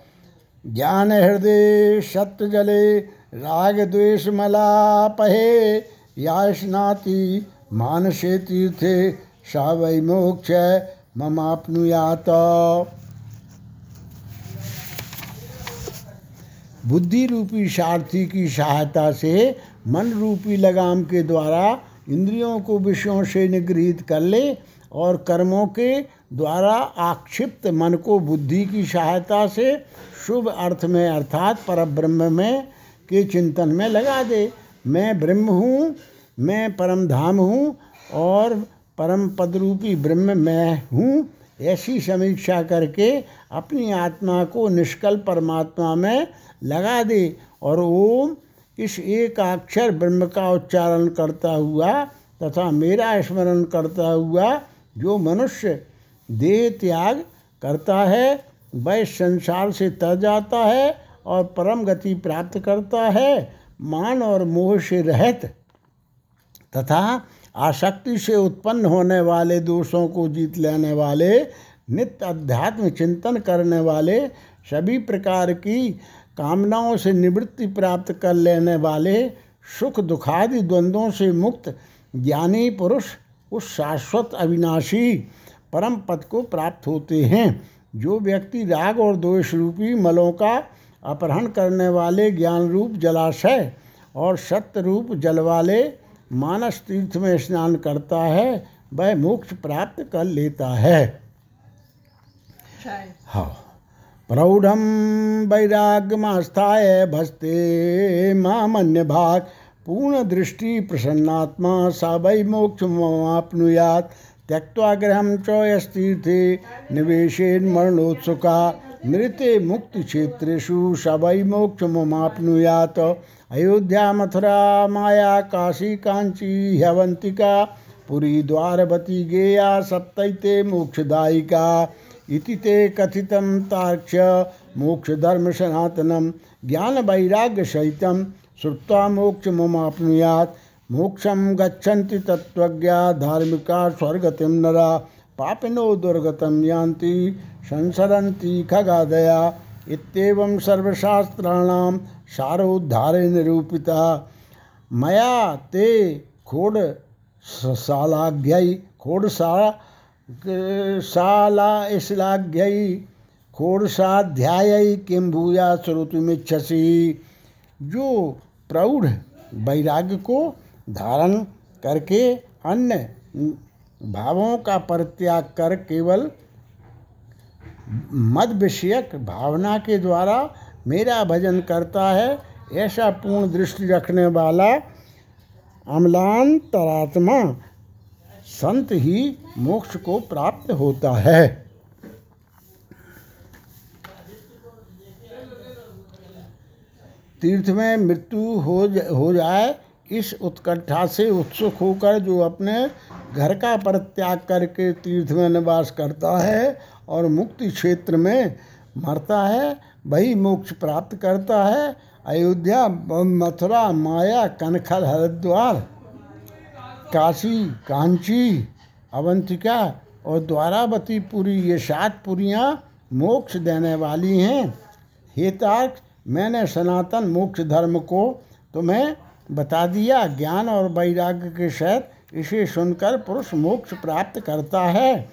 ज्ञान हृदय सत्य जले राग द्वेष मलापहे या स्नाति मानसे तीर्थे सा वै मोक्ष ममाप्नुयात। बुद्धि रूपी सारथी की सहायता से मन रूपी लगाम के द्वारा इंद्रियों को विषयों से निगृहित कर ले और कर्मों के द्वारा आक्षिप्त मन को बुद्धि की सहायता से शुभ अर्थ में अर्थात पर ब्रह्म में के चिंतन में लगा दे। मैं ब्रह्म हूँ, मैं परम धाम हूँ और परम पदरूपी ब्रह्म मैं हूँ, ऐसी समीक्षा करके अपनी आत्मा को निष्कल परमात्मा में लगा दे और ओम इस एक अक्षर ब्रह्म का उच्चारण करता हुआ तथा मेरा स्मरण करता हुआ जो मनुष्य देह त्याग करता है, वह संसार से तर जाता है और परम गति प्राप्त करता है, मान और मोह से रहित तथा आसक्ति से उत्पन्न होने वाले दोषों को जीत लेने वाले, नित्य अध्यात्म चिंतन करने वाले सभी प्रकार की कामनाओं से निवृत्ति प्राप्त कर लेने वाले सुख दुखादि द्वंद्वों से मुक्त ज्ञानी पुरुष उस शाश्वत अविनाशी परम पद को प्राप्त होते हैं जो व्यक्ति राग और दोष रूपी मलों का अपहरण करने वाले ज्ञान रूप जलाशय और सत्य रूप जल वाले मानस तीर्थ में स्नान करता है वह मोक्ष प्राप्त कर लेता है। हाँ। प्रौढ़ वैराग्यमास्थाय भस्ते मामन्य भाग पूर्ण दृष्टि प्रसन्नात्मा सा वै मोक्ष मापनुयात त्यक्वा गृह चौयस्तीर्थे निवेशेन मरणोत्सुका। नृत्य मुक्ति क्षेत्रेशु सवै मोक्ष मुमापनुयात अयोध्या मथुरा माया काशी कांची ह्यवंतिका पुरी द्वारवती गेया सप्तैते मोक्षदायिका। इति ते ज्ञान वैराग्य सहितं श्रुत्वा मोक्ष मुमापनुयात मोक्षम गच्छन्ति तत्त्वज्ञा, धार्मिका स्वर्गतिम नरा, पापिनो दुर्गतम यान्ति, संसरन्ति खगादया। इत्येवं सर्वशास्त्राणां सारोद्धारे निरूपिता। मया ते खोड शालाघ्यै खोडसा शाला श्लाघ्यै खोडसाध्याय किं भूया श्रोतुमिच्छसी। जो प्रौढ़ वैराग्य को धारण करके अन्य भावों का परित्याग कर केवल मद विषयक भावना के द्वारा मेरा भजन करता है, ऐसा पूर्ण दृष्टि रखने वाला अमलांतरात्मा संत ही मोक्ष को प्राप्त होता है। तीर्थ में मृत्यु हो हो जाए, इस उत्कंठा से उत्सुक होकर जो अपने घर का परित्याग करके तीर्थ में निवास करता है और मुक्ति क्षेत्र में मरता है, वही मोक्ष प्राप्त करता है। अयोध्या, मथुरा, माया, कनखल, हरिद्वार। काशी, कांची, अवंतिका और द्वारावती पुरी, ये सात पुरियाँ मोक्ष देने वाली हैं। हेतार्थ मैंने सनातन मोक्ष धर्म को तुम्हें बता दिया। ज्ञान और वैराग्य के सहित इसे सुनकर पुरुष मोक्ष प्राप्त करता है।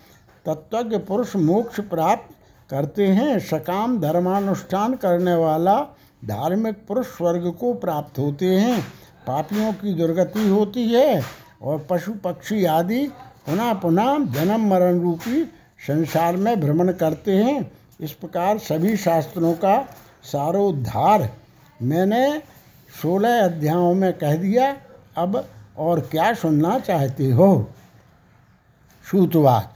तत्वज्ञ पुरुष मोक्ष प्राप्त करते हैं। सकाम धर्मानुष्ठान करने वाला धार्मिक पुरुष स्वर्ग को प्राप्त होते हैं। पापियों की दुर्गति होती है। और पशु पक्षी आदि पुनः पुनः जन्म मरण रूपी संसार में भ्रमण करते हैं। इस प्रकार सभी शास्त्रों का सारोद्धार मैंने सोलह अध्यायों में कह दिया। अब और क्या सुनना चाहते हो? श्रुतवाद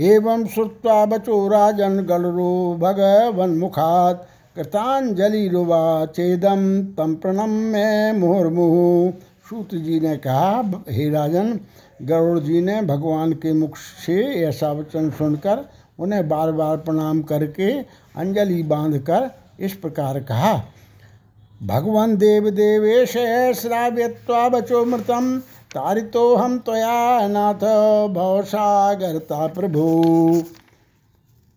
एवं श्रुत्वा बचो राजन गलरो भगवन्मुखात् कृतांजलिरुवाचेदम तम प्रणम प्रणम्य मुहुर्मुहु। सूत जी ने कहा, हे राजन, गरुड़ जी ने भगवान के मुख से ऐसा वचन सुनकर उन्हें बार बार प्रणाम करके अंजलि बांधकर इस प्रकार कहा, भगवान देव देवेश श्राव्यत्वा बचो मृतम, तारितो हम त्वया नाथ भवसागरता प्रभु।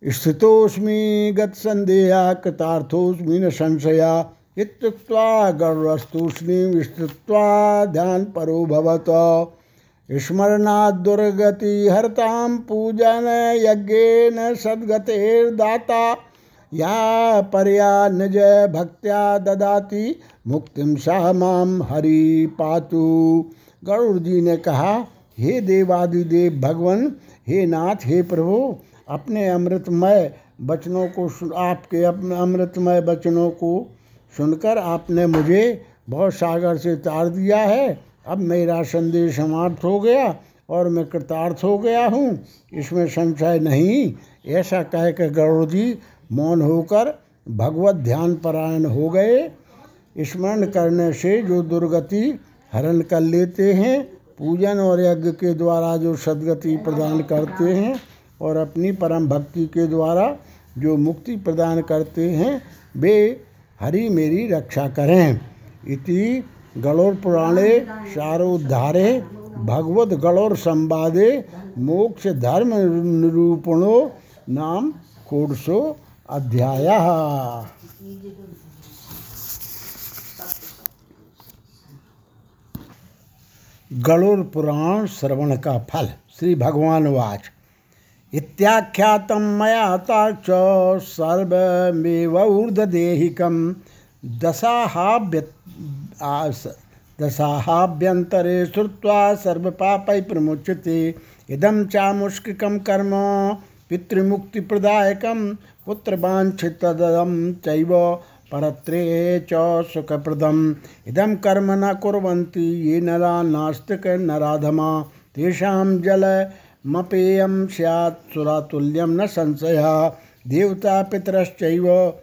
स्थितोस्मी गत संदेहा कृतार्थोऽस्मि न संशया इत्युक्त्वा गौरस्तूष्णीं विस्तृत्वा ध्यानपरो भवत। स्मरणात् दुर्गतिहर्तां पूजन यज्ञेन सद्गतेर्दाता। या पर्या निज भक्त्या ददाति मुक्तिम सा माम हरि पातु गरुड़ जी ने कहा, हे देवादिदेव भगवान, हे नाथ, हे प्रभु, अपने अमृतमय वचनों को आपके अपने अमृतमय वचनों को सुनकर आपने मुझे बहुत सागर से तार दिया है। अब मेरा संदेश समाप्त हो गया और मैं कृतार्थ हो गया हूँ। इसमें संशय नहीं, ऐसा कह के जी मौन होकर भगवत ध्यान परायण हो गए। स्मरण करने से जो दुर्गति हरण कर लेते हैं, पूजन और यज्ञ के द्वारा जो सदगति प्रदान करते हैं और अपनी परम भक्ति के द्वारा जो मुक्ति प्रदान करते हैं, वे हरि मेरी रक्षा करें। इति गलोर पुराणे सारोद्धारे भगवत गलोर संवादे, मोक्ष धर्म निरूपणो नाम कोडसो अध्याय। गणुर पुराण श्रवण का फल, श्री भगवान वाच। इत्याख्यातं मया ताक्ष दशाहाभ्य दशाहाभ्यन्तरे श्रुत्वा सर्वपापै प्रमुच्यते। इदं चामुष्किकं कर्म, पितृमुक्तिप्रदायकं पुत्रवाञ्छितदं चैव परत्रे च सुखप्रदम्। इदं कर्म न कुर्वन्ति, ये नरा नास्तिक नराधमा। तेषां जलमपेयं स्यात् सुरातुल्यं न संशयः। देवता पितरश्चैव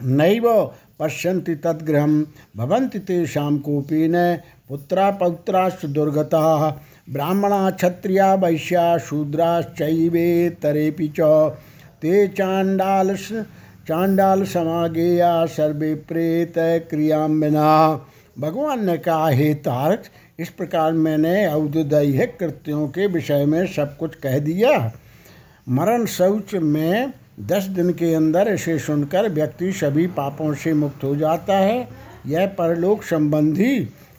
नैव पश्यन्ति तद्गृहं। भवन्ति तेषां कोपेन पुत्रा पौत्राश्च दुर्गताः। ब्राह्मणा क्षत्रिया वैश्या शूद्राश्चैवेतरेऽपि च। ते चाण्डाल चांडाल समागेया सर्वे प्रेत क्रियाम्बिना भगवान ने कहा, हे तारक इस प्रकार मैंने औददैहिक कृत्यों के विषय में सब कुछ कह दिया। मरण शौच में दस दिन के अंदर इसे सुनकर व्यक्ति सभी पापों से मुक्त हो जाता है। यह परलोक संबंधी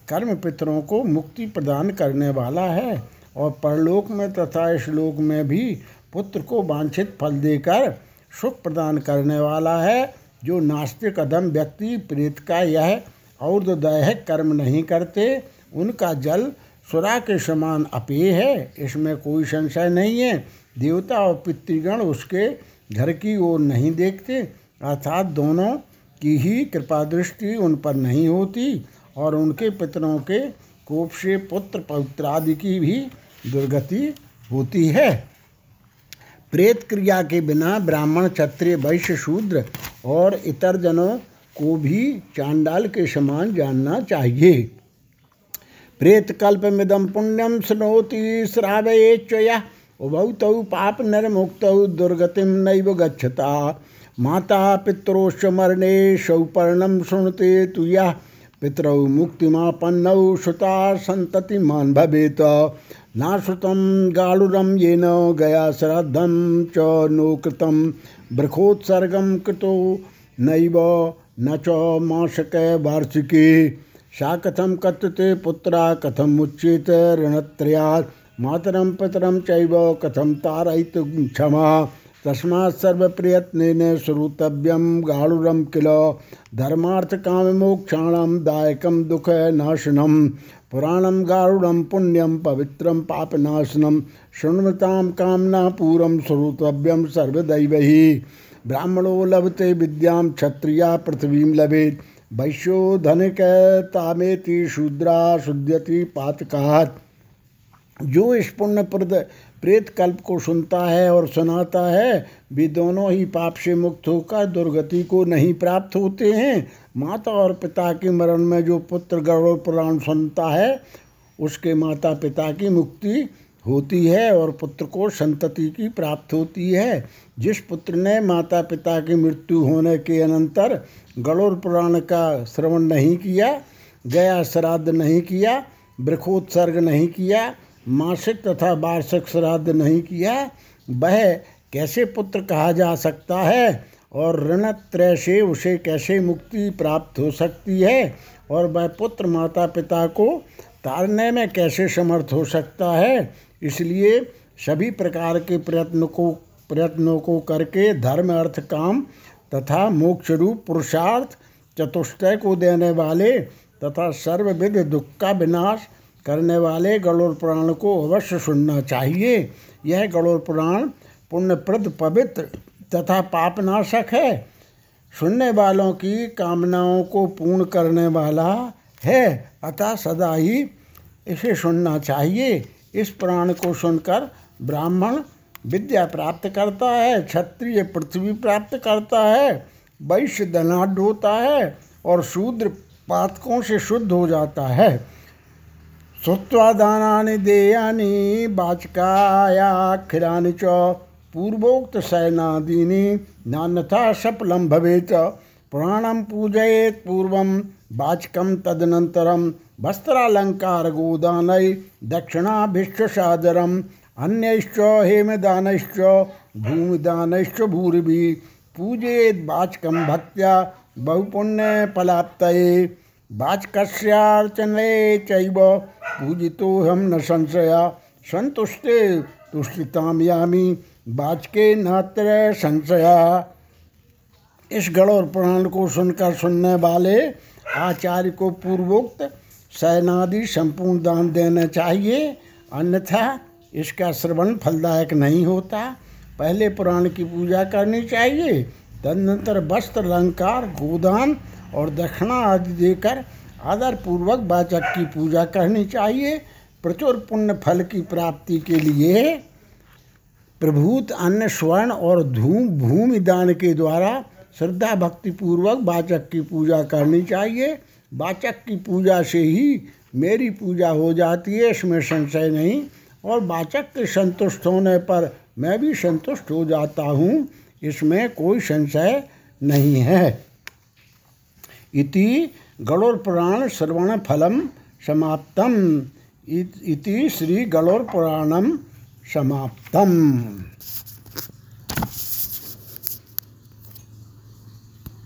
कर्म पितरों को मुक्ति प्रदान करने वाला है और परलोक में तथा इस लोक में भी पुत्र को वांछित फल देकर सुख प्रदान करने वाला है। जो नास्तिक अधम व्यक्ति प्रेत का यह और दैहिक कर्म नहीं करते उनका जल सुरा के समान अपेय है। इसमें कोई संशय नहीं है। देवता और पितृगण उसके घर की ओर नहीं देखते, अर्थात दोनों की ही कृपा दृष्टि उन पर नहीं होती और उनके पितरों के कोप से पुत्र पवित्र आदि की भी दुर्गति होती है। प्रेत क्रिया के बिना ब्राह्मण, क्षत्रिय, वैश्य, शूद्र और इतर जनों को भी चांडाल के समान जानना चाहिए। प्रेत कल्प मिदम पुण्यम स्नोति श्रावयेच्चया उभौ पाप निर्मुक्त दुर्गतिम नैव गच्छता। माता पित्रोश्च मरणे सौपर्णम शुणते तुया पितरौ मुक्तिमापन्नौ श्रुता सन्ततिमान् भवेत। नाश्रुतं गालुरं येन गया श्राद्धं च नो कृतं बृखोत्सर्गं कृतो नैव न च मासक वार्षिकी सा कथम कथते पुत्रा कथम उच्चेत ऋणत्रयात्। मातरम पितरम चैव कथम तारयित क्षमा। तस्मात् सर्वप्रयत्नेन श्रोतव्यम गाढ़ुरम किल। धर्मार्थ काम मोक्षाणम दायकम दुख नाशनम पुराणम गाढ़ुरम पुण्यम पवित्रम पापनाशनम शृण्वताम कामना पूरम श्रोतव्यम सर्वदैव। ब्राह्मणो लभते विद्याम क्षत्रिया पृथ्वी लभेत। वैश्यो धनिक तामेति शूद्रा शुद्यति पातकात। जो इस पुण्य प्रद प्रेत कल्प को सुनता है और सुनाता है, वे दोनों ही पाप से मुक्त होकर दुर्गति को नहीं प्राप्त होते हैं। माता और पिता के मरण में जो पुत्र गौरव पुराण सुनता है, उसके माता पिता की मुक्ति होती है और पुत्र को संतति की प्राप्त होती है। जिस पुत्र ने माता पिता की मृत्यु होने के अनंतर गणोर पुराण का श्रवण नहीं किया, गया श्राद्ध नहीं किया वृखोत्सर्ग नहीं किया, मासिक तथा वार्षिक श्राद्ध नहीं किया, वह कैसे पुत्र कहा जा सकता है और ऋण त्रय से उसे कैसे मुक्ति प्राप्त हो सकती है और वह पुत्र माता पिता को तारने में कैसे समर्थ हो सकता है? इसलिए सभी प्रकार के प्रयत्न को प्रयत्नों को करके धर्म अर्थ काम तथा मोक्ष रूप पुरुषार्थ चतुष्टय को देने वाले तथा सर्वविध दुख का विनाश करने वाले गणोर पुराण को अवश्य सुनना चाहिए। यह गणोर पुराण पुण्यप्रद, पवित्र तथा पापनाशक है। सुनने वालों की कामनाओं को पूर्ण करने वाला है। अतः सदा ही इसे सुनना चाहिए। इस पुराण को सुनकर ब्राह्मण विद्या प्राप्त करता है, क्षत्रिय पृथ्वी प्राप्त करता है, वैश्य धनाढ़ होता है और शूद्र पातकों से शुद्ध हो जाता है। दानानि देयानि वाचकायाखिरानि च पूर्वोक्त शयनादीनि नान्यथा सफलं भवेत्। पुराणं पूजयेत् पूर्वं, वाचकं तदनन्तरं वस्त्रालङ्कारगोदानै दक्षिणाभिष्टसादरम् अन्यश्च हेमदानश्च भूमिदानश्च भूरिभिः पूजेद्वाचकं भक्त्या बहुपुण्यफलाप्तये वाचकस्यार्चने चैव हम न संशया। संतुष्टे तुष्टिताम यामी वाचके नात्र संशया। इस गणोर पुराण को सुनकर सुनने वाले आचार्य को पूर्वोक्त शयनादि संपूर्ण दान देना चाहिए। अन्यथा इसका श्रवण फलदायक नहीं होता। पहले पुराण की पूजा करनी चाहिए। तदनंतर वस्त्र, अलंकार, गोदान और दक्षिणा आदि देकर आदर पूर्वक वाचक की पूजा करनी चाहिए। प्रचुर पुण्य फल की प्राप्ति के लिए प्रभूत अन्न स्वर्ण और धूम, भूमि दान के द्वारा श्रद्धा भक्ति पूर्वक वाचक की पूजा करनी चाहिए। वाचक की पूजा से ही मेरी पूजा हो जाती है, इसमें संशय नहीं। और वाचक के संतुष्ट होने पर मैं भी संतुष्ट हो जाता हूँ, इसमें कोई संशय नहीं है। इति गणोर पुराण श्रवण फलम समाप्तम। इति श्री गणोर पुराणम समाप्तम।